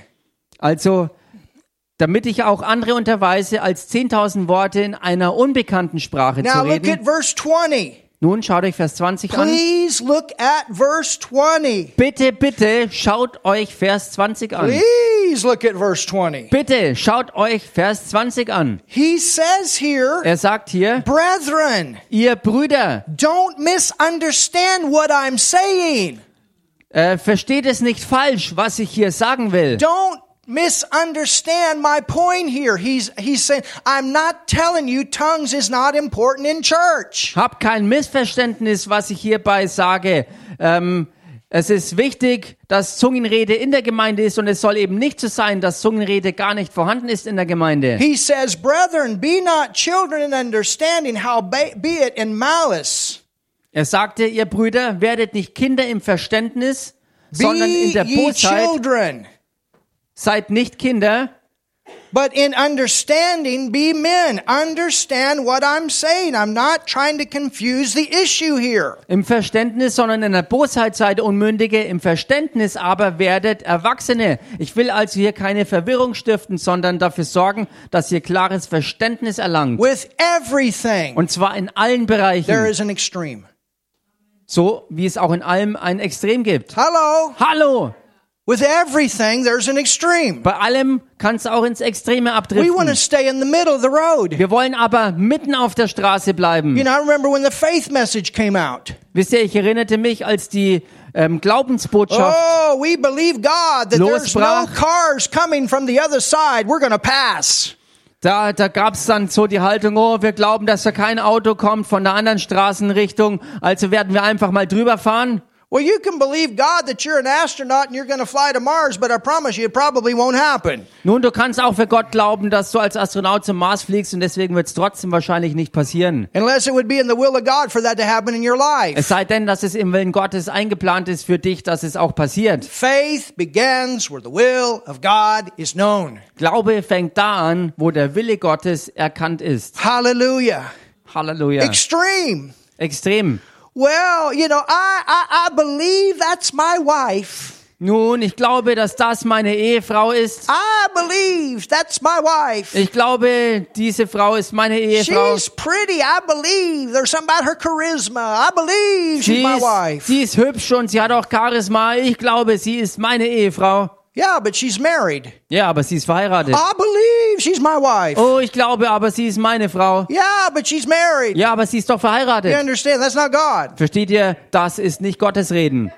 Also, damit ich auch andere unterweise, als 10.000 Worte in einer unbekannten Sprache zu Now look reden. at verse 20. Nun schaut euch Vers 20 an. Please look at verse 20. Bitte, bitte schaut euch Vers 20 an. Please look at verse 20. Bitte schaut euch Vers 20 an. He says here, Er sagt hier, brethren, ihr Brüder, don't misunderstand what I'm saying. Äh, versteht es nicht falsch, was ich hier sagen will. Don't misunderstand my point here. He's, he's saying, I'm not telling you tongues is not important in church. Hab kein Missverständnis, was ich hierbei sage. Ähm, es ist wichtig, dass Zungenrede in der Gemeinde ist und es soll eben nicht so sein, dass Zungenrede gar nicht vorhanden ist in der Gemeinde. He says, Brethren, be not children in understanding, how be be it in malice. Er sagte, ihr Brüder, werdet nicht Kinder im Verständnis, sondern in der Bosheit. Seid nicht Kinder, but in understanding, be men. Understand what I'm saying. I'm not trying to confuse the issue here. im Verständnis, sondern in der Bosheit seid Unmündige, im Verständnis aber werdet Erwachsene. Ich will also hier keine Verwirrung stiften, sondern dafür sorgen, dass ihr klares Verständnis erlangt. With everything, Und zwar in allen there Bereichen. is an extreme. So wie es auch in allem ein Extrem gibt. Hello? Hallo! With everything, there's an extreme. Bei allem kann es auch ins Extreme We want to abdriften. stay in the middle of the road. Wir wollen aber mitten auf der Straße bleiben. You know, I remember when the faith message came out. Wisst ihr, ich erinnerte mich, als die ähm, Glaubensbotschaft Oh, we believe God that there's no Losbrach. cars coming from the other side. We're to pass. Da, da gab's dann so die Haltung, oh, wir glauben, dass da kein Auto kommt von der anderen Straßenrichtung, also werden wir einfach mal drüber fahren. Well, you can believe God that you're an astronaut and you're going to fly to Mars, but I promise you it probably won't happen. Nun, du kannst auch für Gott glauben, dass du als Astronaut zum Mars fliegst und deswegen wird's trotzdem wahrscheinlich nicht passieren. Unless it would be in the will of God for that to happen in your life. Es sei denn, dass es im Willen Gottes eingeplant ist für dich, dass es auch passiert. Faith begins where the will of God is known. Glaube fängt da an, wo der Wille Gottes erkannt ist. Hallelujah. Halleluja. Extreme. Extrem. Well, you know, I, I, I believe that's my wife. Nun, ich glaube, dass das meine Ehefrau ist. I believe that's my wife. Ich glaube, diese Frau ist meine Ehefrau. She's pretty. I believe there's something about her charisma. I believe she's Sie my wife. sie ist hübsch und sie hat auch Charisma. Ich glaube, sie ist meine Ehefrau. Yeah, but she's married. Ja, aber sie ist verheiratet. I believe she's my wife. Oh, ich glaube, aber sie ist meine Frau. Yeah, but she's married. Ja, aber sie ist doch You verheiratet. understand? That's not God. Versteht ihr? Das ist nicht Gottes Reden.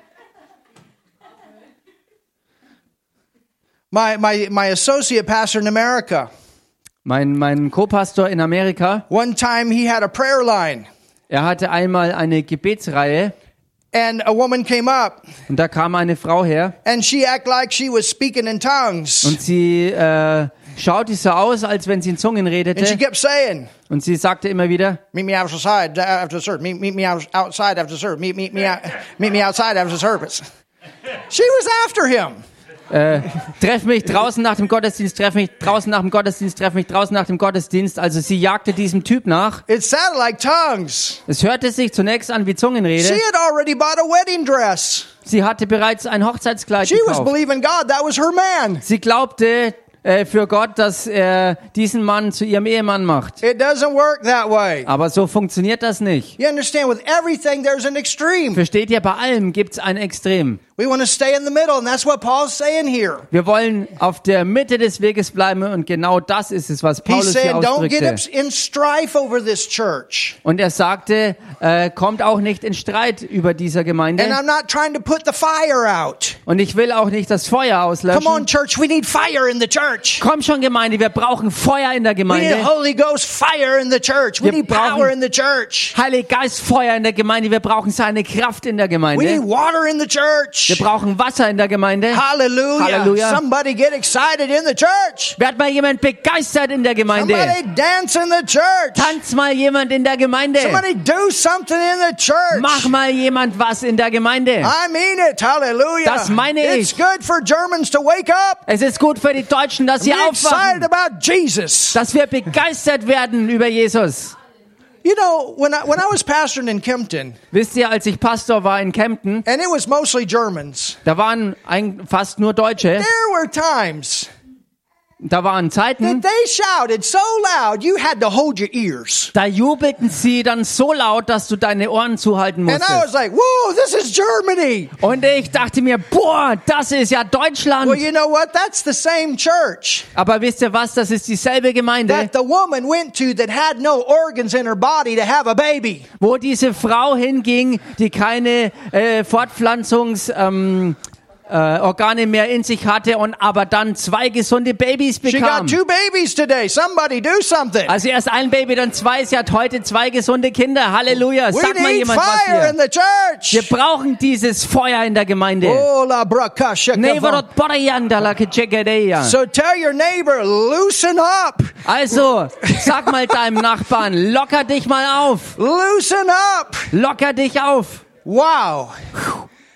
My, my, my associate pastor in America, Mein, mein Co-Pastor in Amerika, one time he had a prayer line er hatte einmal eine Gebetsreihe and a woman came up und da kam eine Frau her and she acted like she was speaking in tongues. und sie äh, schaute so aus, als wenn sie in Zungen And she redete kept saying, und sie sagte immer wieder, meet me outside after service. Meet, meet me out- outside after service. Meet, meet, me meet me outside after service. She was after him. Äh, treff mich draußen nach dem Gottesdienst, treff mich draußen nach dem Gottesdienst, treff mich draußen nach dem Gottesdienst. Also sie jagte diesem Typ nach. It sounded like tongues. Es hörte sich zunächst an wie She Zungenrede. had already bought a wedding dress. Sie hatte bereits ein Hochzeitskleid She was gekauft. believing God. That was her man. Sie glaubte äh, für Gott, dass er diesen Mann zu ihrem Ehemann macht. It doesn't work that way. Aber so funktioniert das nicht. You understand? With everything, there's an extreme. Versteht ihr, bei allem gibt's ein Extrem. We want to stay in the middle, and that's what Paul's saying here. Wir wollen auf der Mitte des Weges bleiben und genau das ist es, was He's Paulus hier saying, don't get ausdrückte. in strife over this church. Und er sagte, äh, kommt auch nicht in Streit über dieser And Gemeinde. I'm not trying to put the fire out. Und ich will auch nicht das Feuer Come on, auslöschen. church, we need fire in the church. Komm schon, Gemeinde, wir brauchen Feuer in der We need Gemeinde. Holy Ghost fire in the church. We Wir need power brauchen- in the church. Heilig Geist, Feuer in der Gemeinde. Wir brauchen seine Kraft in der We need Gemeinde. water in the church. Wir brauchen Wasser in der Gemeinde. Hallelujah. Hallelujah. Somebody get excited in the church. Werd mal jemand begeistert in der Gemeinde. Somebody dance in the church. Tanz mal jemand in der Gemeinde. Somebody do something in the church. Mach mal jemand was in der Gemeinde. I mean it. Hallelujah. Das meine It's ich. good for Germans to wake up. Es ist gut für die Deutschen, dass sie excited aufwachen. about Jesus. Dass wir begeistert werden über Jesus. You know, when I, when I was pastoring in Kempton, Wisst ihr, als ich Pastor war in Kempten, and it was mostly Germans, da waren ein, fast nur Deutsche. there were times Da waren Zeiten, they shouted so loud you had to hold your ears. da jubelten sie dann so laut, dass du deine Ohren zuhalten And I was musstest. like, whoa, this is Germany. Und ich dachte mir, boah, das ist ja Deutschland. Well, you know what? That's the same church Aber wisst ihr was, das ist dieselbe Gemeinde, that the woman went to that had no organs in her body to have a baby. wo diese Frau hinging, die keine äh, Fortpflanzungs... Ähm, äh, Organe mehr in sich hatte und aber dann zwei gesunde Babys She bekam. got two babies today. Somebody do something. Also erst ein Baby, dann zwei. Sie hat heute zwei gesunde Kinder. Halleluja. We Sag mal need jemand was fire in hier. the church. Wir brauchen dieses Feuer in der Gemeinde. Oh, la Neverot Kechegedeya. So tell your neighbor, loosen up. Also, sag mal deinem Nachbarn, locker dich mal auf. Loosen up. Locker dich auf. Wow.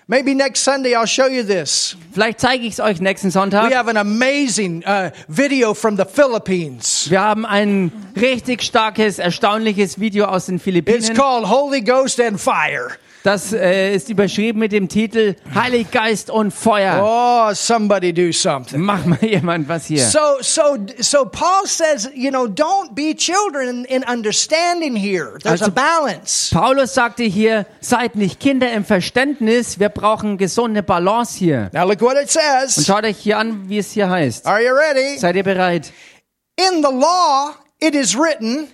Maybe next Sunday I'll show you this. Vielleicht zeige ich es euch nächsten Sonntag. We have an amazing uh, video from the Philippines. Wir haben ein richtig starkes, erstaunliches Video aus den Philippinen. It's called Holy Ghost and Fire. Das äh, ist überschrieben mit dem Titel Heilig Geist und Feuer. Oh, somebody do something. Mach mal jemand was hier. So, so, so Paul says, you know, don't be children in understanding here. There's a Also- balance. Paulus sagte hier, seid nicht Kinder im Verständnis, wir brauchen gesunde Balance hier. Now look what it Und says. schaut euch hier an, wie es hier heißt. Are you ready? Seid ihr bereit? In the law, it is written,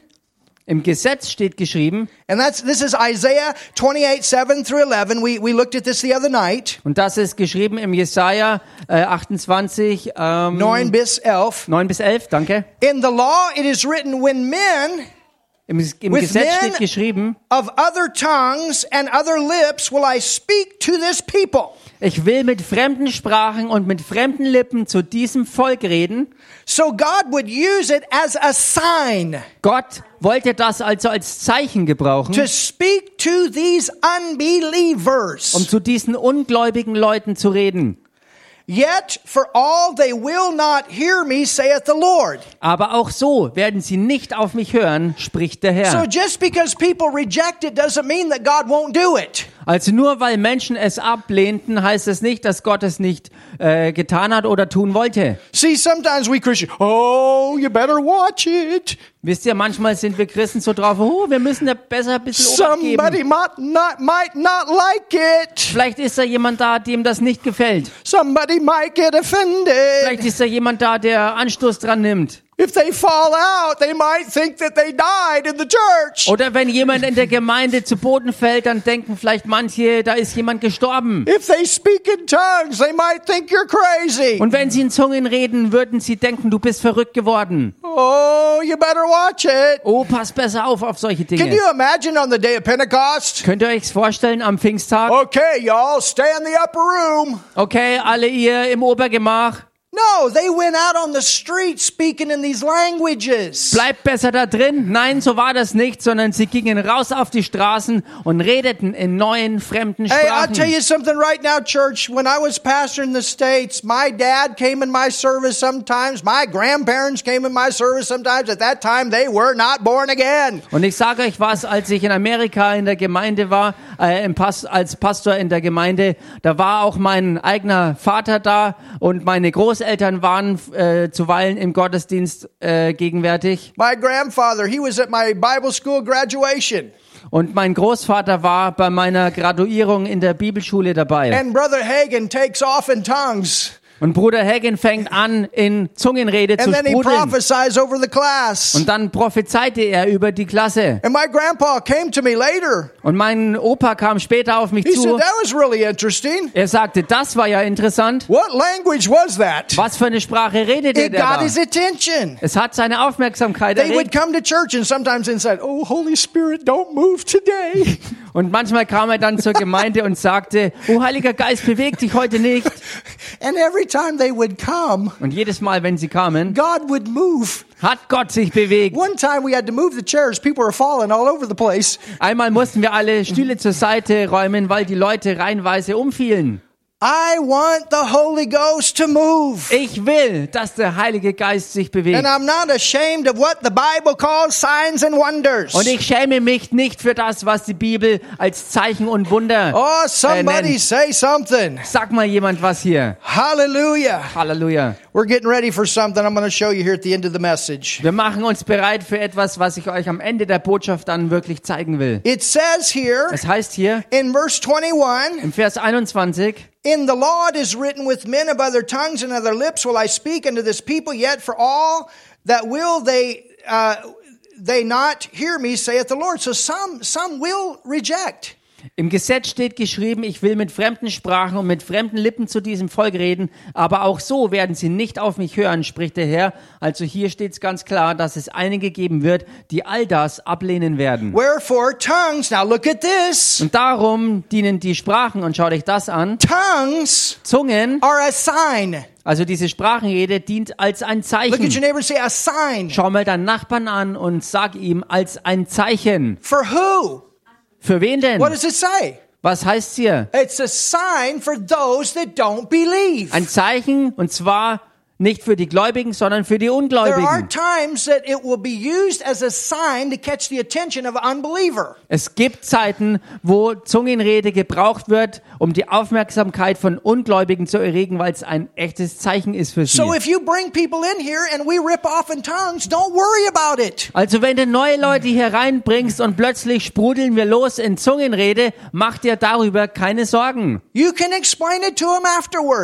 Im Gesetz steht geschrieben, and that's this is Isaiah 28, 7 through 11. We we looked at this the other night. und das ist geschrieben im Jesaja äh, 28, ähm, 9 bis 11. 9 bis 11, danke. In the law, it is written, when men Im, im Gesetz steht geschrieben, of other tongues and other lips will I speak to this people. Ich will mit fremden Sprachen und mit fremden Lippen zu diesem Volk reden. So God would use it as a sign Gott wollte das also als Zeichen gebrauchen, to speak to these unbelievers. um zu diesen ungläubigen Leuten zu reden. Yet for all they will not hear me, saith the Lord. Aber auch so werden sie nicht auf mich hören, spricht der So Herr. just because people reject it doesn't mean that God won't do it. Also nur weil Menschen es ablehnten, heißt es nicht, dass Gott es nicht äh, getan hat oder tun wollte. See, sometimes we Christians, oh, you better watch it. Wisst ihr, manchmal sind wir Christen so drauf, oh, wir müssen da besser ein bisschen Somebody might not, might not like it. Vielleicht ist da jemand da, dem das nicht gefällt. Somebody might get offended. Vielleicht ist da jemand da, der Anstoß dran nimmt. If they fall out, they might think that they died in the church. Oder wenn jemand in der Gemeinde zu Boden fällt, dann denken vielleicht manche, da ist jemand gestorben. If they speak in tongues, they might think you're crazy. Und wenn sie in Zungen reden, würden sie denken, du bist verrückt geworden. Oh, you better watch it. Oh, pass besser auf auf solche Can Dinge. you imagine on the day of Pentecost? Könnt ihr euch's vorstellen am Pfingsttag? Okay, y'all, stay in the upper room. Okay, alle ihr im Obergemach, No, they went out on the street speaking in these languages. bleibt besser da drin. Nein, so war das nicht, sondern sie gingen raus auf die Straßen und redeten in neuen fremden Hey, I'll tell Sprachen. you something right now, church. When I was pastor in the States, my dad came in my service sometimes. My grandparents came in my service sometimes. At that time, they were not born again. Und ich sage euch was, als ich in Amerika in der Gemeinde war, äh, Pas als Pastor in der Gemeinde, da war auch mein eigener Vater da und meine Großeltern waren äh, zuweilen im Gottesdienst äh, gegenwärtig. My grandfather, he was at my Bible school graduation. Und mein Großvater war bei meiner Graduierung in der Bibelschule dabei. And Brother Hagen takes off in tongues. Und Bruder Hagen fängt an, in Zungenrede zu And then he sprudeln. prophesies over the class. Und dann prophezeite er über die Klasse. And my grandpa came to me later. Und mein Opa kam später auf mich He said, zu. That was really interesting. Er sagte, das war ja interessant. What language was that? Was für eine Sprache redete It der got da? his attention. Es hat seine Aufmerksamkeit They would erregt. come to church and sometimes inside, Oh, Holy Spirit, don't move today. Und manchmal kam er dann zur Gemeinde und sagte, oh Heiliger Geist, beweg dich heute nicht. and every time they would come, Und jedes Mal, wenn sie kamen, God would move. hat Gott sich bewegt. One time we had to move the chairs. People were falling all over the place. Einmal mussten wir alle Stühle zur Seite räumen, weil die Leute reihenweise umfielen. I want the Holy Ghost to move. Ich will, dass der Heilige Geist sich bewegt. And I'm not ashamed of what the Bible calls signs and wonders. Und ich schäme mich nicht für das, was die Bibel als Zeichen und Wunder Oh, äh, somebody nennt. say something. Sag mal jemand was hier. Hallelujah. Halleluja. We're getting ready for something I'm going to show you here at the end of the message. Wir machen uns bereit für etwas, was ich euch am Ende der Botschaft dann wirklich zeigen will. It says here Es heißt hier in verse 21, im Vers 21, In the law it is written, with men of other tongues and other lips will I speak unto this people, yet for all that will they, uh, they not hear me, saith the Lord. So some, some will reject. Im Gesetz steht geschrieben, ich will mit fremden Sprachen und mit fremden Lippen zu diesem Volk reden, aber auch so werden sie nicht auf mich hören, spricht der Herr. Also hier steht es ganz klar, dass es einige geben wird, die all das ablehnen werden. Wherefore tongues, now look at this. Und darum dienen die Sprachen, und schaut euch das an, Tongues Zungen, are a sign. also diese Sprachenrede dient als ein Look at your Zeichen. say a sign. Schau mal deinen Nachbarn an und sag ihm als ein Zeichen. For who? Für wen denn? What does it say? Was heißt hier? It's a sign for those that don't believe. Ein Zeichen, und zwar nicht für die Gläubigen, sondern für die Ungläubigen. Es gibt Zeiten, wo Zungenrede gebraucht wird, um die Aufmerksamkeit von Ungläubigen zu erregen, weil es ein echtes Zeichen ist für sie. So if you bring people in here and we rip off in tongues, don't worry about it. Also wenn du neue Leute hier reinbringst und plötzlich sprudeln wir los in Zungenrede, mach dir darüber keine Sorgen.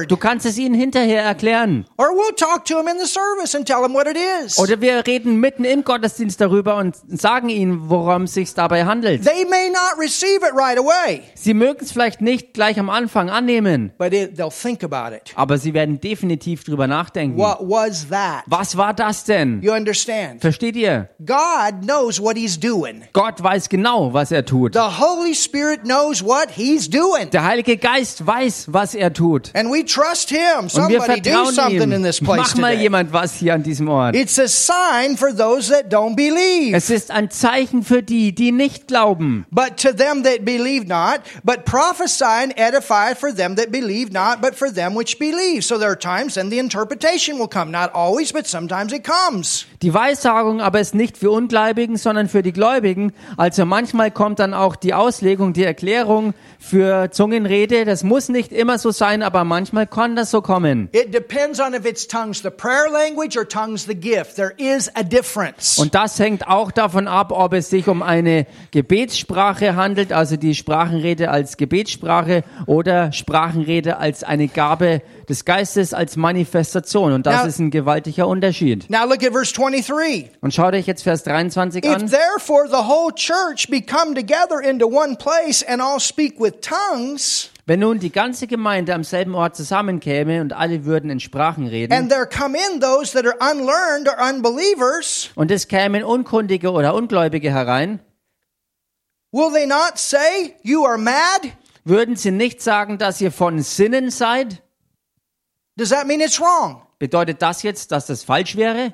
Du kannst es ihnen hinterher erklären. Or we'll talk to them in the service and tell them what it is. Oder wir reden mitten im Gottesdienst darüber und sagen ihnen, worum es sich dabei handelt. They may not receive it right away, Sie mögen es vielleicht nicht gleich am Anfang annehmen, but it, they'll think about it. aber sie werden definitiv drüber nachdenken. What was that? Was war das denn? You understand? Versteht ihr? God knows what he's doing. Gott weiß genau, was er tut. The Holy Spirit knows what he's doing. Der Heilige Geist weiß, was er tut. And we trust him. Und wir Somebody do something in ihm. This place Mach mal today. jemand was hier an diesem Ort. It's a sign for those that don't believe. Es ist ein Zeichen für die, die nicht glauben. But to them that believe not, but prophesy and edify for them that believe not, but for them which believe. So there are times then the interpretation will come. Not always, but sometimes it comes. Die Weissagung aber ist nicht für Ungläubigen, sondern für die Gläubigen. Also manchmal kommt dann auch die Auslegung, die Erklärung für Zungenrede. Das muss nicht immer so sein, aber manchmal kann das so kommen. It depends on if it's tongues the prayer language or tongues the gift. There is a difference. Und das hängt auch davon ab, ob es sich um eine Gebetssprache handelt, also die Sprachenrede als Gebetssprache oder Sprachenrede als eine Gabe des Geistes, als Manifestation. Und das Now- ist ein gewaltiger Unterschied. Now look at verse 23. Und schaut euch jetzt Vers 23 If an. therefore the whole church be come together into one place and all speak with tongues, Wenn nun die ganze Gemeinde am selben Ort zusammenkäme und alle würden in Sprachen reden and there come in those that are unlearned or unbelievers, und es kämen Unkundige oder Ungläubige herein, will they not say, You are mad? würden sie nicht sagen, dass ihr von Sinnen seid? Does that mean it's wrong? Bedeutet das jetzt, dass das falsch wäre?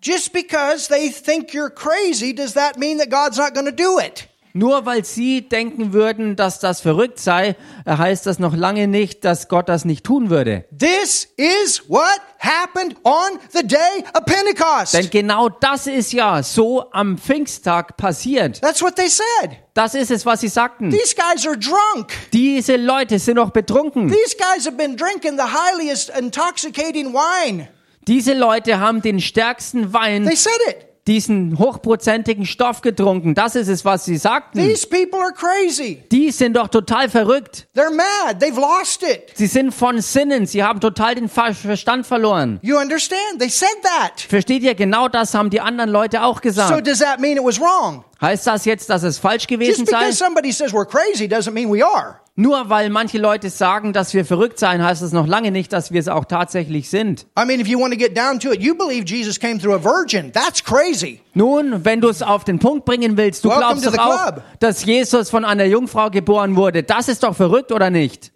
Just because they think you're crazy, does that mean that God's not going to do it? Nur weil sie denken würden, dass das verrückt sei, heißt das noch lange nicht, dass Gott das nicht tun würde. This is what happened on the day of Pentecost. Denn genau das ist ja so am Pfingsttag passiert. That's what they said. Das ist es, was sie sagten. These guys are drunk. Diese Leute sind noch betrunken. These guys have been drinking the highly intoxicating wine. Diese Leute haben den stärksten Wein, They said it. Diesen hochprozentigen Stoff getrunken. Das ist es, was sie sagten. These people are crazy. Die sind doch total verrückt. They're mad. They've lost it. Sie sind von Sinnen. Sie haben total den Ver- Verstand verloren. You understand? They said that. Versteht ihr? Genau das haben die anderen Leute auch So gesagt. does that mean it was wrong? Heißt das jetzt, dass es falsch gewesen sei? Nur weil manche Leute sagen, dass wir verrückt seien, heißt das noch lange nicht, dass wir es auch tatsächlich sind. I mean, if you want to get down to it, you believe Jesus came through a virgin. That's crazy. Nun, wenn du es auf den Punkt bringen willst, du Welcome glaubst doch auch, club. dass Jesus von einer Jungfrau geboren wurde. Das ist doch verrückt, oder nicht?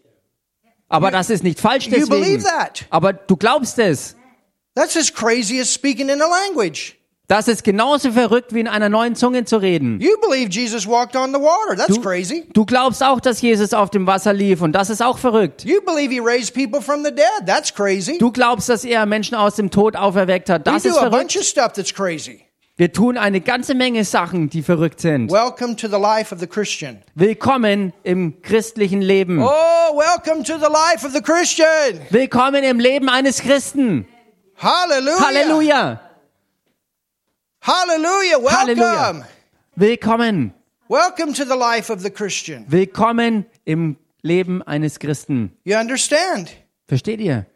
Aber das ist nicht falsch You believe deswegen. that. Aber du glaubst es. That's as crazy as speaking in a language. Das ist genauso verrückt, wie in einer neuen Zunge zu reden. You believe Jesus walked on the water. That's crazy. Du glaubst auch, dass Jesus auf dem Wasser lief und das ist auch verrückt. You believe he raised people from the dead. That's crazy. Du glaubst, dass er Menschen aus dem Tod auferweckt hat. We Das do ist a bunch verrückt. of stuff that's crazy. Wir tun eine ganze Menge Sachen, die verrückt sind. Welcome to the life of the Christian. Willkommen im christlichen Leben. Oh, welcome to the life of the Christian. Willkommen im Leben eines Christen. Hallelujah. Halleluja. Hallelujah. Welcome. Halleluja. Willkommen. Welcome to the life of the Christian. Willkommen im Leben eines Christen. You understand? Versteht ihr?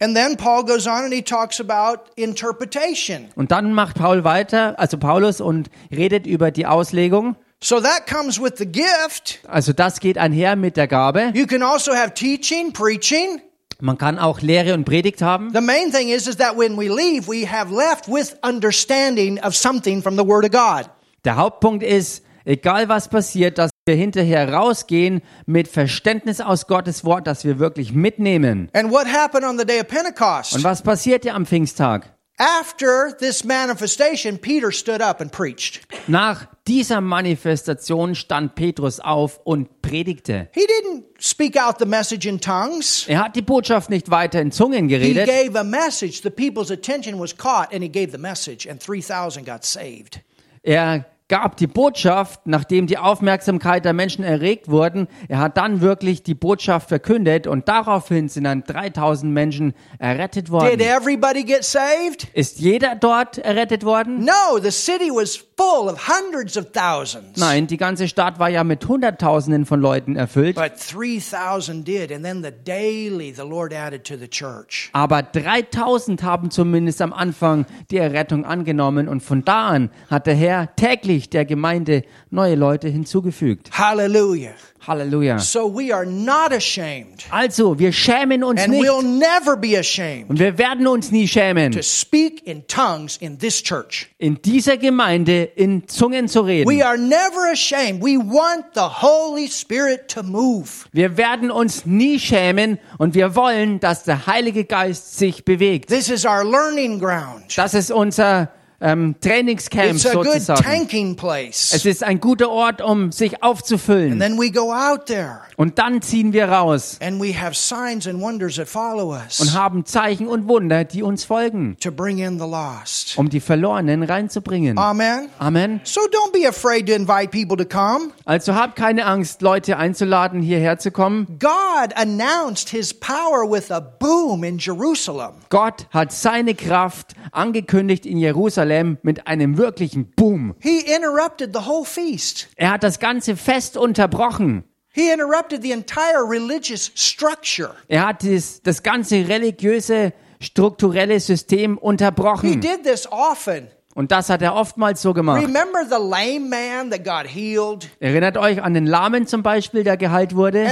And then Paul goes on and he talks about interpretation. Und dann macht Paul weiter, also Paulus, und redet über die Auslegung. So that comes with the gift. Also das geht einher mit der Gabe. You can also have teaching, preaching. Man kann auch Lehre und Predigt haben. The main thing is, is that when we leave, we have left with understanding of something from the Word of God. Der Hauptpunkt ist, egal was passiert, dass wir hinterher rausgehen mit Verständnis aus Gottes Wort, dass wir wirklich mitnehmen. And what happened on the day of Pentecost? Und was passierte am Pfingsttag? After this manifestation, Peter stood up and preached. Nach dieser Manifestation stand Petrus auf und predigte. He didn't speak out the message in tongues. Er hat die Botschaft nicht weiter in Zungen He geredet. gave a message. The people's attention was caught, and he gave the message, and 3,000 got saved. Er gab die Botschaft, nachdem die Aufmerksamkeit der Menschen erregt wurden. Er hat dann wirklich die Botschaft verkündet und daraufhin sind dann 3000 Menschen errettet Did worden. everybody get saved? Ist jeder dort errettet worden? No, the city was full of hundreds of thousands. Nein, die ganze Stadt war ja mit Hunderttausenden von Leuten erfüllt. But 3,000 did, and then the daily the Lord added to the church. Aber 3000 haben zumindest am Anfang die Errettung angenommen und von da an hat der Herr täglich der Gemeinde neue Leute hinzugefügt. Hallelujah. Halleluja. So we are not ashamed, Also, wir schämen uns and nicht we'll never be ashamed und wir werden uns nie schämen, to speak in tongues in this church. in dieser Gemeinde in Zungen zu reden. We are never ashamed. We want the Holy Spirit to move. Wir werden uns nie schämen und wir wollen, dass der Heilige Geist sich bewegt. This is our learning ground. Das ist unser ähm, Trainingscamp It's a good sozusagen. tanking place. Es ist ein guter Ort, um sich aufzufüllen. Then we go out there Und dann ziehen wir raus and we have signs and wonders that follow und us haben Zeichen und Wunder, die uns folgen, to bring in the lost. um die Verlorenen reinzubringen. Amen. Amen. So don't be afraid to invite people to come. Also habt keine Angst, Leute einzuladen, hierher zu kommen. God announced his power with a boom in Jerusalem. Gott hat seine Kraft angekündigt in Jerusalem mit einem wirklichen Boom. He interrupted the whole feast. Er hat das ganze Fest unterbrochen. He interrupted the entire religious structure. Er hat das, das ganze religiöse, strukturelle System He unterbrochen. did this often. Und das hat er oftmals so gemacht. Remember the lame man that got healed? Erinnert euch an den Lahmen zum Beispiel, der geheilt wurde?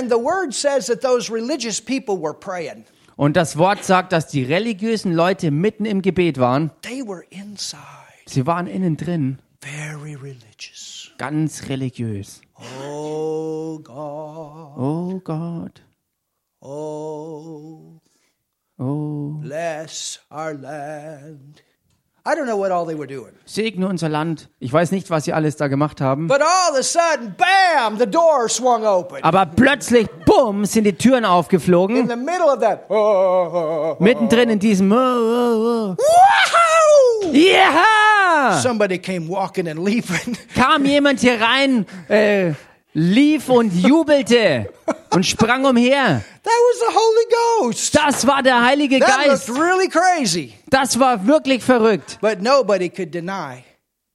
Und das Wort sagt, dass die religiösen Leute mitten im Gebet waren. They were inside, Sie waren innen drin, very religious. ganz religiös. Oh Oh Gott, oh oh, bless our land. I don't know what all they were doing. segne unser Land. Ich weiß nicht, was sie alles da gemacht haben. But all of a sudden, bam, the door swung open. Aber plötzlich, bumm, sind die Türen In aufgeflogen. the middle of that. Oh, Mittendrin in diesem, oh, oh, oh. Woohoo! Ja! Somebody came walking and leaping. Kam jemand hier rein, äh, lief und jubelte und sprang umher. That was the Holy Ghost. Das war der Heilige That Geist. looked really crazy. Das war wirklich verrückt. But nobody could deny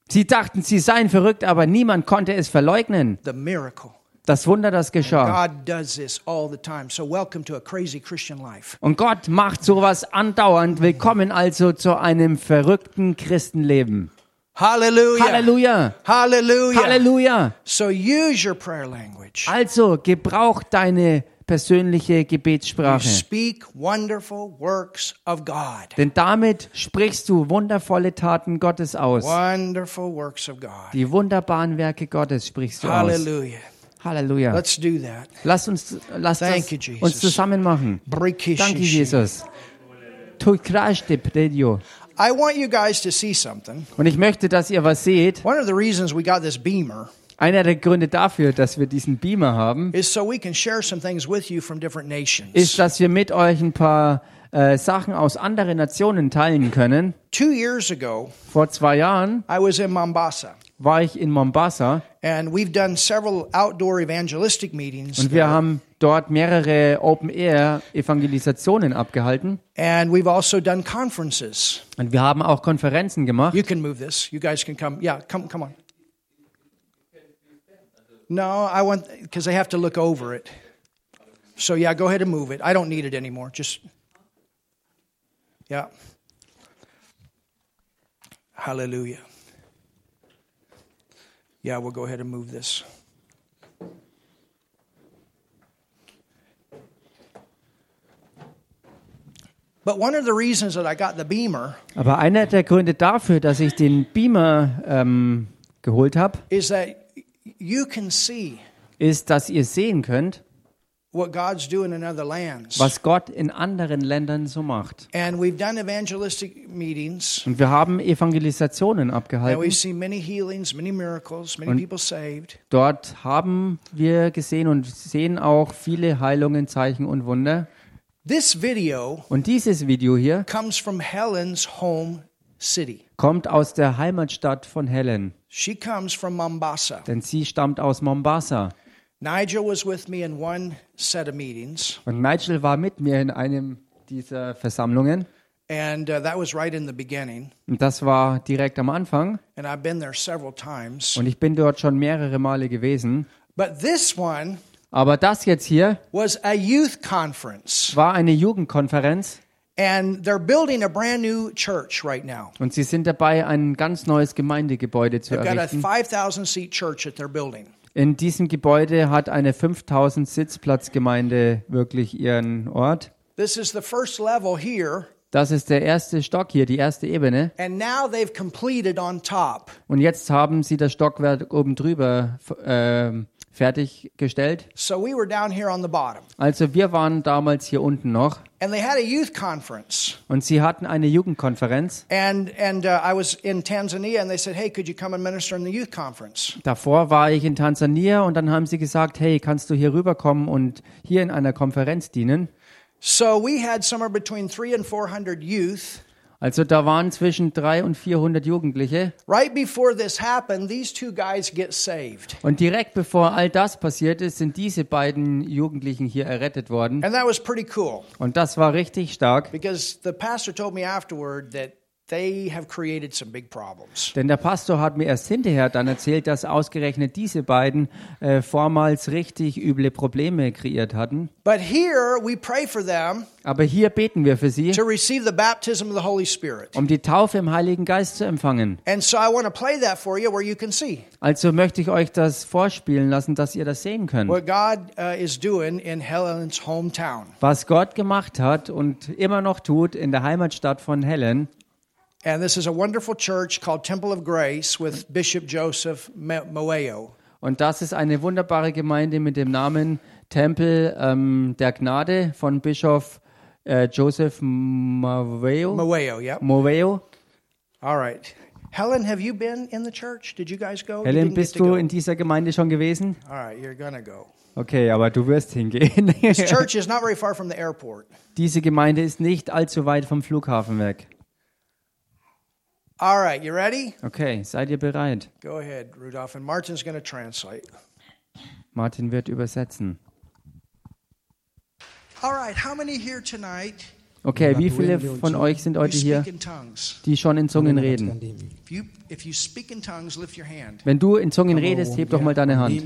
Sie dachten, sie seien verrückt, aber niemand konnte es verleugnen. the miracle. Das Wunder, das geschah. God does this all the time. So welcome to a crazy Christian life. Und Gott macht sowas andauernd. Willkommen also zu einem verrückten Christenleben. Hallelujah. Halleluja. Hallelujah. Halleluja. So use your prayer language. Also gebrauch deine persönliche You Gebetssprache. speak wonderful works of God. Denn damit sprichst du wundervolle Taten Gottes aus. Wonderful works of God. Die wunderbaren Werke Gottes sprichst du aus. Hallelujah. Halleluja. Let's do that. Lass uns, lass Thank das you, Jesus. uns zusammen machen. Danke, Jesus. Tu krašte predio. I want you guys to see something. Und ich möchte, dass ihr was seht. One of the reasons we got this beamer Einer der Gründe dafür, dass wir diesen Beamer haben, ist, dass wir mit euch ein paar äh, Sachen aus anderen Nationen teilen können. Two years ago, Vor zwei Jahren I was in Mombasa, war ich in Mombasa and we've done several outdoor evangelistic meetings. und wir haben dort mehrere Open-Air-Evangelisationen abgehalten. And we've also done conferences. Und wir haben auch Konferenzen gemacht. You can move this. You guys can come. Yeah, come, come on. No, I want because they have to look over it. So yeah, go ahead and move it. I don't need it anymore. Just yeah. Hallelujah. Yeah, we'll go ahead and move this. But one of the reasons that I got the beamer Aber einer der Gründe dafür, dass ich den Beamer ähm, geholt habe, is that you can see ist, dass ihr sehen könnt, what God's doing in other lands. was Gott in anderen Ländern so macht. And we've done evangelistic meetings, Und wir haben Evangelisationen abgehalten. we've seen many healings, many miracles, many people saved. Dort haben wir gesehen und sehen auch viele Heilungen, Zeichen und Wunder. This video Und dieses Video hier comes from Helen's home city. kommt aus der Heimatstadt von Helen, She comes from Mombasa. denn sie stammt aus Mombasa. Nigel was with me in one set of meetings, Und Nigel war mit mir in einem dieser Versammlungen. and uh, that was right in the beginning. Und das war direkt am Anfang. And I've been there several times. Und ich bin dort schon mehrere Male gewesen. But this one Aber das jetzt hier was a youth conference, war eine Jugendkonferenz. and they're building a brand new church right now. Und sie sind dabei, ein ganz neues Gemeindegebäude zu They've got a errichten. 5,000 seat church that they're building. In diesem Gebäude hat eine 5000 Sitzplatzgemeinde wirklich ihren Ort. This is the first level here, Das ist der erste Stock hier, die erste Ebene. and now they've completed on top. Und jetzt haben sie das Stockwerk oben drüber äh, fertiggestellt. So we were down here on the bottom, Also wir waren damals hier unten noch and they had a youth conference. und sie hatten eine Jugendkonferenz. And and uh, I was in Tanzania, and they said, "Hey, could you come and minister in the youth conference?" Davor war ich in Tansania und dann haben sie gesagt, hey, kannst du hier rüberkommen und hier in einer Konferenz dienen? So we had somewhere between three and four hundred youth. Also da waren zwischen 300 und 400 Jugendliche. Right before this happened, these two guys get saved, Und direkt bevor all das passiert ist, sind diese beiden Jugendlichen hier errettet worden. and that was pretty cool Und das war richtig stark, because the pastor told me afterward that they have created some big problems. denn der Pastor hat mir erst hinterher dann erzählt, dass ausgerechnet diese beiden äh, vormals richtig üble Probleme kreiert hatten. But here we pray for them Aber hier beten wir für sie, to receive the baptism of the Holy Spirit. um die Taufe im Heiligen Geist zu empfangen. And so I want to play that for you where you can see Also möchte ich euch das vorspielen lassen, dass ihr das sehen könnt. what God uh, is doing in Helen's hometown. Was Gott gemacht hat und immer noch tut in der Heimatstadt von Helen. And this is a wonderful church called Temple of Grace with Bishop Joseph Mo- Moeo. Und das ist eine wunderbare Gemeinde mit dem Namen Tempel ähm, der Gnade von Bischof äh, Joseph Moveo. Moeo, yeah. Moveo. All right. Helen, have you been in the church? Did you guys go? Helen, bist du in dieser Gemeinde schon gewesen? All right, you're gonna go. Okay, aber du wirst hingehen. This church is not very far from the airport. Diese Gemeinde ist nicht allzu weit vom Flughafen weg. All right, you ready? Okay, seid ihr bereit? Go ahead, Rudolph, and Martin's going to translate. Martin wird übersetzen. All right, how many here tonight Okay, wie viele von euch sind heute hier, speak in tongues? die schon in Zungen reden? If you if you speak in tongues, lift your hand. Wenn du in Zungen redest, heb doch mal deine Hand.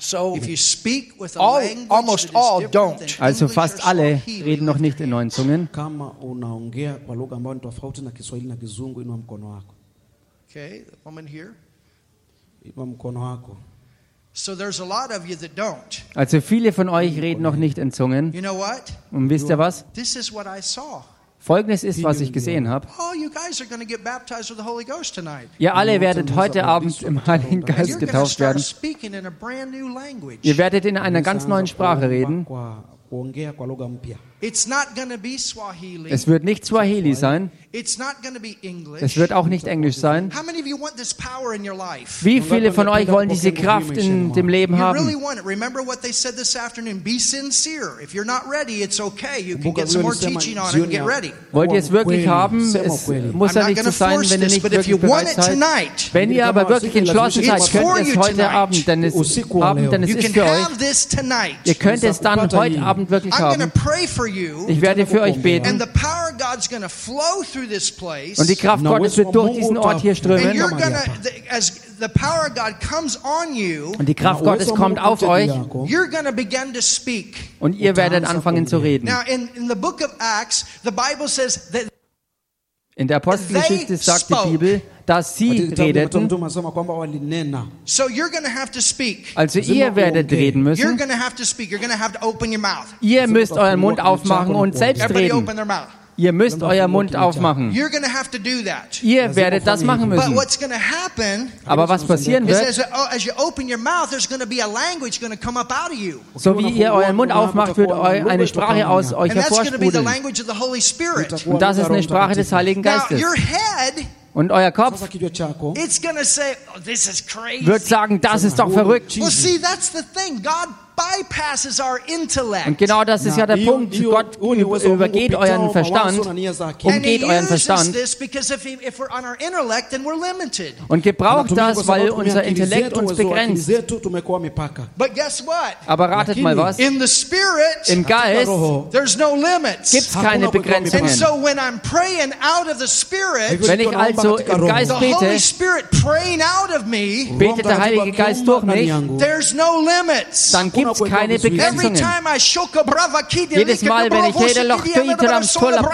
So if you speak with a All- almost all don't. Also fast alle reden noch nicht in neuen Zungen. Okay, the woman here. Inua mkono wako. So there's a lot of you that don't. Also viele von euch reden noch nicht in Zungen. You know what? Und wisst ihr was? Folgendes ist, was ich gesehen habe. Oh. Ihr alle werdet heute Abend im Heiligen Geist getauft werden. Ihr werdet in einer ganz neuen Sprache reden. Kwa kuongea kwa lugha mpya. It's not going to be Swahili. Es wird nicht Swahili sein. It's not going to be English. Es wird auch nicht Englisch sein. How many of you want this power in your life? Wie viele von euch wollen diese Kraft in dem Leben haben? want it. Remember what they said this afternoon. Be sincere. If you're not ready, it's okay. You can Kumbuka get some more vile ulisema teaching on it and jioni get ya- ready. Wollt ihr es wirklich haben? Es muss ja nicht so sein, wenn ihr this, nicht but if wirklich you want bereit it seid. tonight, Wenn ihr aber wirklich entschlossen seid, könnt for ihr es you heute. Abend, denn es, Abend, denn es you ist für euch. Ihr könnt es dann heute. Abend wirklich I'm going to haben. Ich werde für euch beten And the power of God's going to flow through this place. und die Kraft Gottes wird durch diesen Ort hier and strömen. you're Mama going hapa. to, as the power of God comes on you, Und die Kraft Gottes kommt auf euch juu yako. you're going to begin to speak. und ihr werdet anfangen zu reden. Now, in, in the book of Acts, the Bible says that In der Apostelgeschichte sagt die. Bibel, dass sie redeten. So you're have to speak. Also ihr werdet reden You're müssen. going to have to speak. You're going to have to open your mouth. Ihr müsst euren Mund aufmachen und selbst Everybody open reden. Ihr müsst euren Mund aufmachen. You're going to have to do that. Ihr werdet das machen But müssen. what's going to happen Aber was passieren wird, as, oh, as you open your mouth, there's going to be a language going to come up out of you. so wie ihr euren Mund aufmacht, wird eine Sprache aus euch And that's going to be the hervorsprudeln. language of the Holy Spirit. Und das ist eine Sprache des Heiligen Geistes. your head, Und euer Kopf Sasa kichwa chako it's going to say, oh, this is crazy. wird sagen, das ist doch verrückt. Well, see, that's the thing. God. Und genau das ist ja der Punkt. Gott Mungu übergeht euren Verstand umgeht euren Verstand und gebraucht das, weil unser Intellekt uns begrenzt. Aber ratet mal was. In the Spirit, Im Geist Roho there's no limits. gibt es keine Begrenzungen. so when I'm praying out of the Spirit, Wenn ich also im Geist the Holy bete, Spirit praying out of me, betet der Heilige Geist durch mich, there's no limits. dann gibt es keine Every Begrenzungen. time I shoka brava kidi Jedes Mal, wenn ich rede, loch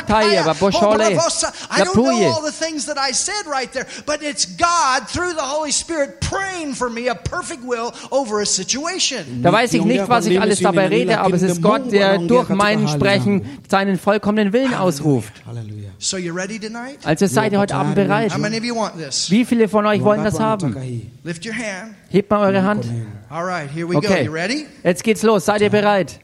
ptaia, va boshole, I don't know lapuye. all the things that I said right there, but it's God through the Holy Spirit praying for me a perfect will over a situation. Da weiß ich nicht, was ich alles dabei rede, aber es ist Gott, der durch mein Sprechen seinen vollkommenen Willen ausruft. Halleluja. So you ready tonight? Also seid ihr heute Abend bereit. How many of you want this? Wie viele von euch wollen das haben? hii? Lift your hand. Hebt mal eure Hand. All right, here we go. Okay, You ready? jetzt geht's los. Seid ihr bereit?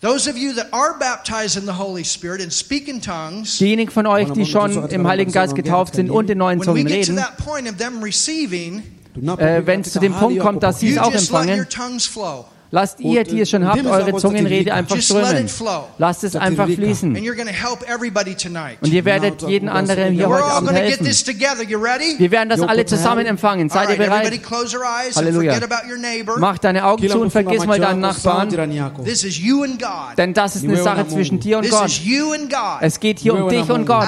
Those of you that are baptized in the Holy Spirit and speak in tongues, Diejenigen von euch, die schon im Heiligen Geist getauft sind und in neuen when we Zungen get to reden, that point of them receiving, Tunapofika äh, wenn es zu dem Punkt kommt, dass sie es you auch just let your empfangen, tongues flow. Lasst ihr, die es schon habt, eure Zungenrede einfach Just let strömen. it flow. Lasst es einfach And fließen. you're going to help everybody tonight. Und ihr werdet jeden anderen hier We're heute all Abend helfen. this together. You ready? Wir werden das alle zusammen empfangen. Seid ihr bereit? close your eyes and Halleluja. forget about your neighbor. Mach deine Augen zu und vergiss mal deinen Nachbarn, jirani yako. This is you and God. denn das ist eine Sache zwischen dir und Gott. Es geht hier um dich und. Gott.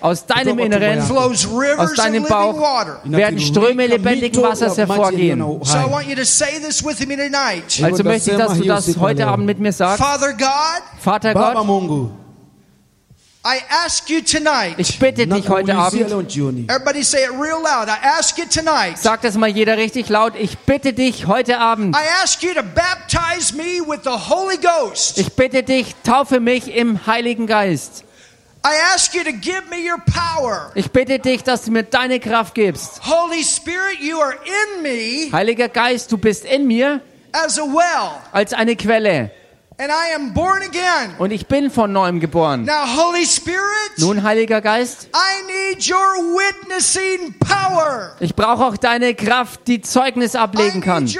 Aus deinem Inneren, aus deinem Bauch werden Ströme lebendigen Wassers hervorgehen. So I want you to say this with me tonight. Also möchte ich, dass du das heute Abend mit mir sagst. Father God, Vater Baba Gott, Mungu, I ask you tonight. ich bitte dich heute Abend. Everybody say it real loud. I ask you tonight. sag das mal jeder richtig laut, ich bitte dich heute Abend, I ask you to baptize me with the Holy Ghost. ich bitte dich, taufe mich im Heiligen Geist. I ask you to give me your power. Ich bitte dich, dass du mir deine Kraft gibst. Holy Spirit, you are in me Heiliger Geist, du bist in mir als eine Quelle and I am born again. und ich bin von neuem geboren. Now, Holy Spirit, Nun, Heiliger Geist, I need your witnessing power. ich brauche auch deine Kraft, die Zeugnis I ablegen kann.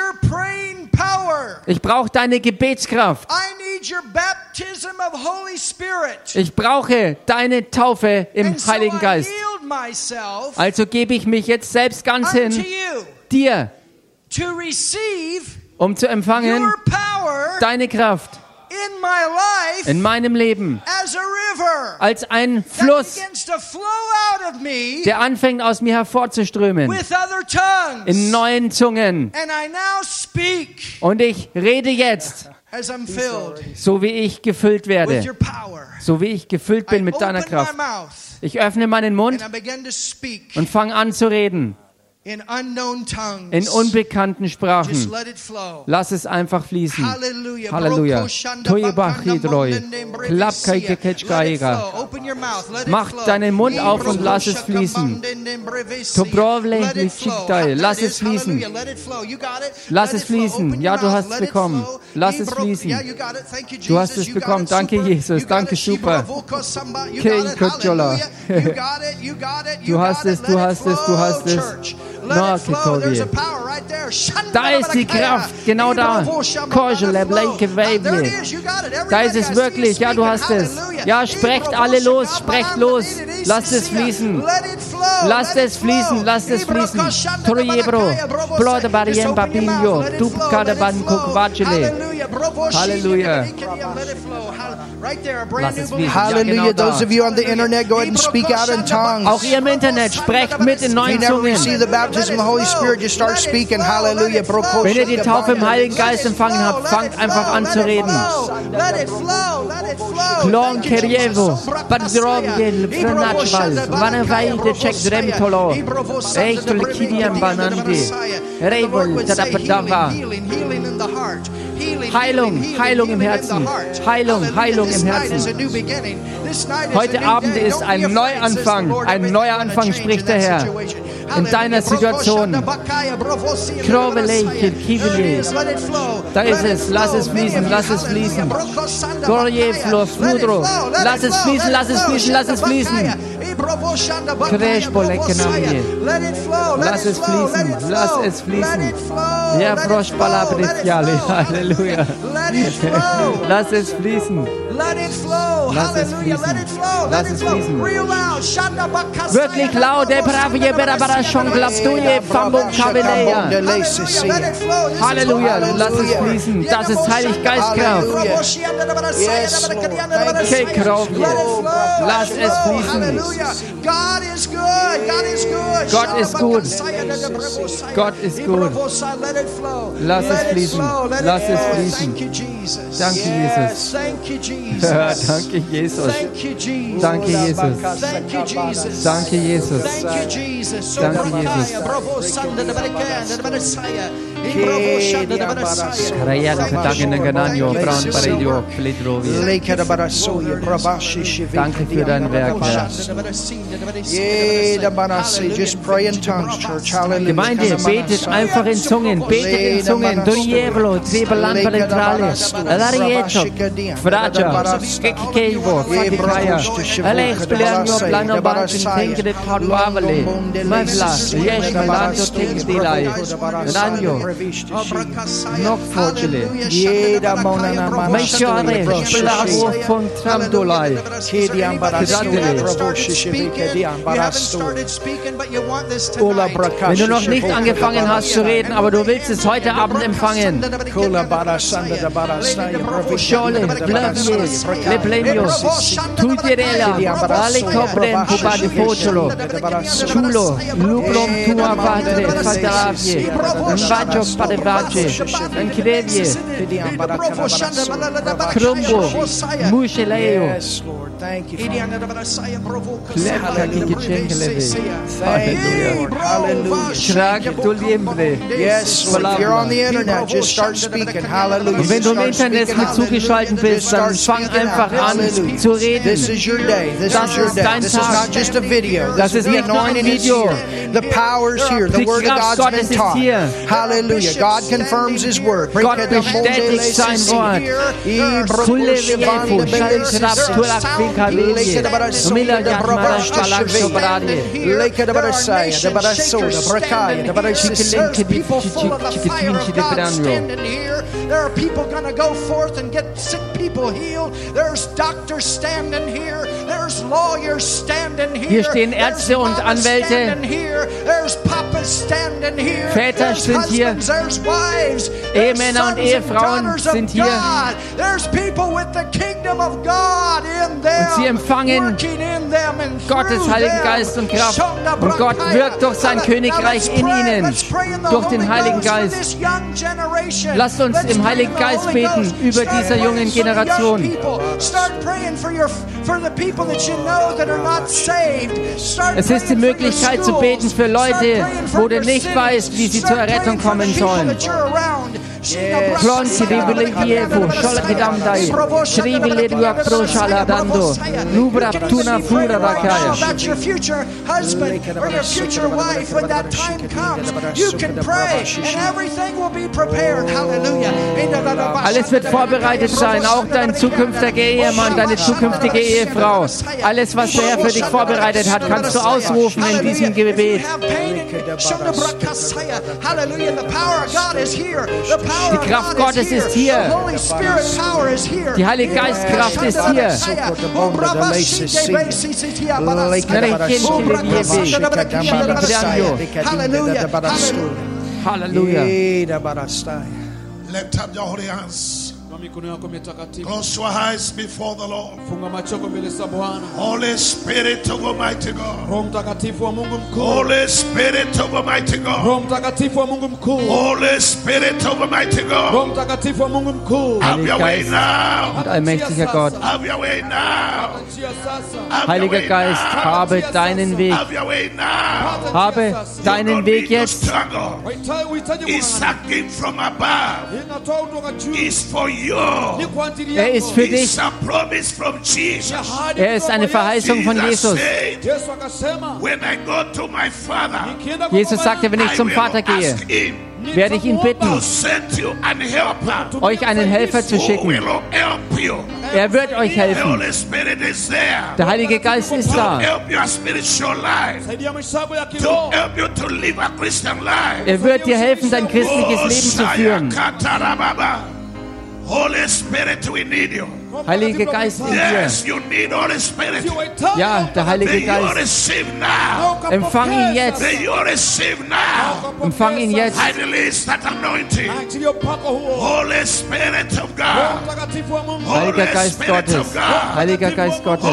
Ich brauche deine Gebetskraft. I need your baptism of Holy Spirit. Ich brauche deine Taufe im Heiligen Geist. Also gebe ich mich jetzt selbst ganz hin dir, um zu empfangen deine Kraft in meinem Leben als ein Fluss, der anfängt aus mir hervorzuströmen in neuen Zungen. Und ich rede jetzt, so wie ich gefüllt werde, so wie ich gefüllt bin mit deiner Kraft. Ich öffne meinen Mund und fange an zu reden in unknown tongues. in unbekannten Sprachen. let it flow. Lass es einfach fließen. Halleluja. Mach deinen Mund auf und lass es fließen. Lass es fließen. Lass es fließen. Ja, du hast es bekommen. Lass es fließen. Du hast es bekommen. it. Danke. Jesus. You got Danke, it. super. Got it. You Du hast es, du hast es, du hast es. Church. Let No, it flow. There's a Kitovie. power right there. Da ist die Kraft, genau da. Da ist es wirklich. Ja, du hast es. Ja, sprecht alle los, sprecht los. Lasst es fließen. Lasst es fließen, lasst es fließen. Trojebro, Bloda Barien Bankuk. Halleluja. Hallelujah. genau. Those of you on the internet, go ahead and speak out in tongues. Auch ihr im Internet, sprecht mit in you neuen Zungen. The baptism of the Holy Spirit, just start speaking. Hallelujah. Wenn ihr die Taufe im Heiligen Geist empfangen habt, fangt einfach an zu reden. Klon Kerjevo, Padrovje, Vrenachval, Vanavajde Ček Dremtolo, Ejtol Kidian Banandi, Rejvol Tadapadava. Heilung, Heilung im Herzen. Heilung, Heilung im Herzen. Heute Abend ist ein Neuanfang. Ein neuer Anfang, spricht der Herr. In deiner Situation. Da ist es. Lass es fließen, lass es fließen. Gorje, Flo, Fludro. Lass es fließen, lass es fließen, lass es fließen. Kreshbo, Lekenamje. Lass es fließen, lass es fließen. Ja, Frosch, Palabriciale. Halleluja. Lass es fließen. Let it flow. Lass es Hallelujah. fließen. Let it flow. Let Lass it es flow. fließen. Wirklich laut. Let Halleluja, lass es Hallelujah. fließen. Das ist Heilig Geistkraft. Yes. Lass es fließen. Hallelujah. God is good. God is good. Gott ist gut. Gott ist gut. Let it flow. Lass es Let it fließen. flow. Let it Lass es flow. fließen. Thank you, Jesus. Danke, Yes. Jesus. Thank you, Jesus. Danke, Jesus. Thank you, Jesus. Danke, Jesus. Thank you, Jesus. Danke, Jesus. Thank you, Jesus. Danke, Jesus. Danke für dein Werk, Just pray in tongues, church. Hallelujah. Gemeinde, betet einfach in Zungen, betet in Zungen. Dorievolo, Zebelan Palentrale, Larieto, Fragia, Kekkevo, Fakiraya, Alex Plano Banchen, Tenkede, Parvavale, Mavlas, Yesh, Balato, Tenkdelai, Ranjo, Nok Fogile, Meishore, Plavo von Tramdolai, Wenn du noch nicht angefangen hast zu reden, aber du willst es heute Abend empfangen. Shole, Blavie, Leplenio, Tutirela, de Focciolo, Chulo, Luplom Tua Padre, Fataravie, Vaggio thank you Krumbo, Muzieleju, Thank you. Father. Klepka Kikichenkeleve. Halleluja. Hallelujah. Krag tu liembre. Yes, Lord. If you're on the internet, just start speaking. Hallelujah. Und wenn du im Start Internet speaking. mit zugeschaltet bist, dann fang einfach an zu reden. This is your day. This Das is your day. This is not just a video. Das This ist is the nicht nur ein anointing Video. The power is here. The word of Kraft God's Gottes been taught. Hallelujah. God confirms His word. Gott bestätigt sein Wort. Kule viefu, shal krab tulak vinkavelie. Umila gat marash palak sobradie. There are people going to go forth and get sick people healed. There's doctors standing here. There's lawyers standing here. Hier stehen Ärzte There's und mamas Anwälte. standing here. There's papas standing standing here. Väter There's sind hier. husbands, there's wives. There's Ehemänner und sons and Ehefrauen daughters of sind hier. God. There's people with the kingdom of God in them. Und sie empfangen Gottes Heiligen. Geist und Kraft. Und Gott wirkt durch sein Königreich in ihnen, durch den Heiligen Geist. Lasst uns im Heiligen Geist beten über dieser jungen Generation. Es ist die Möglichkeit zu beten für Leute, wo du nicht weißt, wie sie zur Errettung kommen sollen. Around. Plonti ribile dievo, sholakidamdai, shribile duak pro shaladando, lubra tuna fura rakaya. About your future husband or your future wife when that time comes. You can pray and everything will be prepared. Hallelujah. Alles wird vorbereitet sein, auch dein zukünftiger Ehemann, deine zukünftige Ehefrau. Alles, was der Herr für dich vorbereitet hat, kannst du ausrufen in diesem Gebet. Hallelujah. The power of God is here. The Die of Kraft God Gottes is ist here. hier. The Holy Spirit power is here. Die Heilige Geistkraft ist hier. Hallelujah. Halleluja. Lift up your holy hands. Close your eyes before the Lord. Holy Spirit of Almighty God. Holy Spirit of Almighty God. Holy Spirit of Almighty God. way Geist. now. Und allmächtiger Gott, Have your way now. njia sasa Have your Heiliger way Geist, now. habe deinen Weg. Have your way now. Habe You deinen Weg jetzt. It's for you. Er ist für dich. Er ist eine Verheißung von Jesus Jesus. sagte, wenn ich zum Vater gehe, werde ich ihn bitten, euch einen Helfer zu schicken. Er wird euch helfen. Der Heilige Geist ist da. Er wird dir helfen, dein christliches Leben zu führen. Holy Spirit, we need you. Heilige Geist in dir. Yes, you need Holy Spirit. Ja, der Heilige Geist. Empfang ihn jetzt. May you receive now. Empfang ihn jetzt. Heiliger Holy Geist Spirit Gottes. of God. Heiliger Geist Gottes.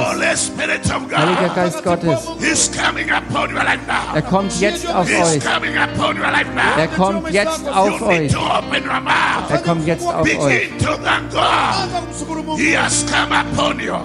Heiliger. Geist Gottes. He's coming upon you right Er now. kommt jetzt auf euch. Er kommt jetzt auf euch. Er kommt jetzt auf euch. He has come upon you.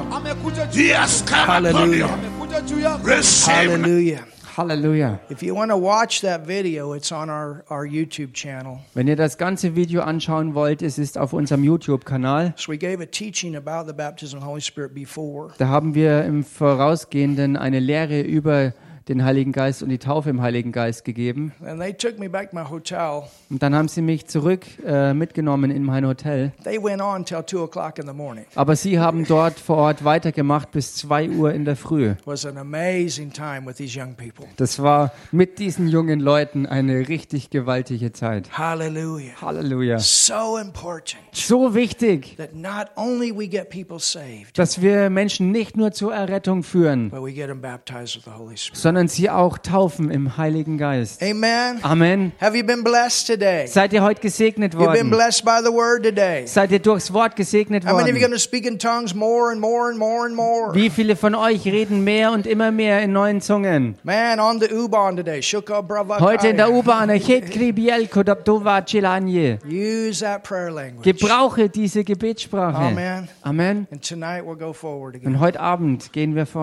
He has come upon you. Hallelujah. juu yako Receive Hallelujah. Halleluja. If you want to watch that video, it's on our, our YouTube channel. Wenn ihr das ganze Video anschauen wollt, es ist auf unserem YouTube-Kanal. So we gave a teaching about the baptism of the Holy Spirit before. Da haben wir im Vorausgehenden eine Lehre über den Heiligen Geist und die Taufe im Heiligen Geist gegeben. And they took me back to my hotel. Und dann haben sie mich zurück äh, mitgenommen in mein Hotel. They went on till two o'clock in the morning. Aber sie haben dort vor Ort weitergemacht bis 2 Uhr in der Früh. It was an amazing time with these young people. Das war mit diesen jungen Leuten eine richtig gewaltige Zeit. Hallelujah. Halleluja. So So wichtig, that not only we get people saved, dass wir Menschen nicht nur zur Errettung führen, but sondern sie auch taufen im Heiligen Geist. Amen. Amen. Have you been blessed today? Seid ihr heute gesegnet You've been worden? blessed by the word today. Seid ihr durchs Wort gesegnet How many of you worden? going to speak in tongues more and more and more and more? Wie viele von euch reden mehr und immer mehr in neuen Zungen? Man, on the U-Bahn today. Heute in der. U-Bahn, gebrauche diese Gebetssprache. Amen. Amen. And tonight we'll go forward again. Und heute Abend gehen wir vor.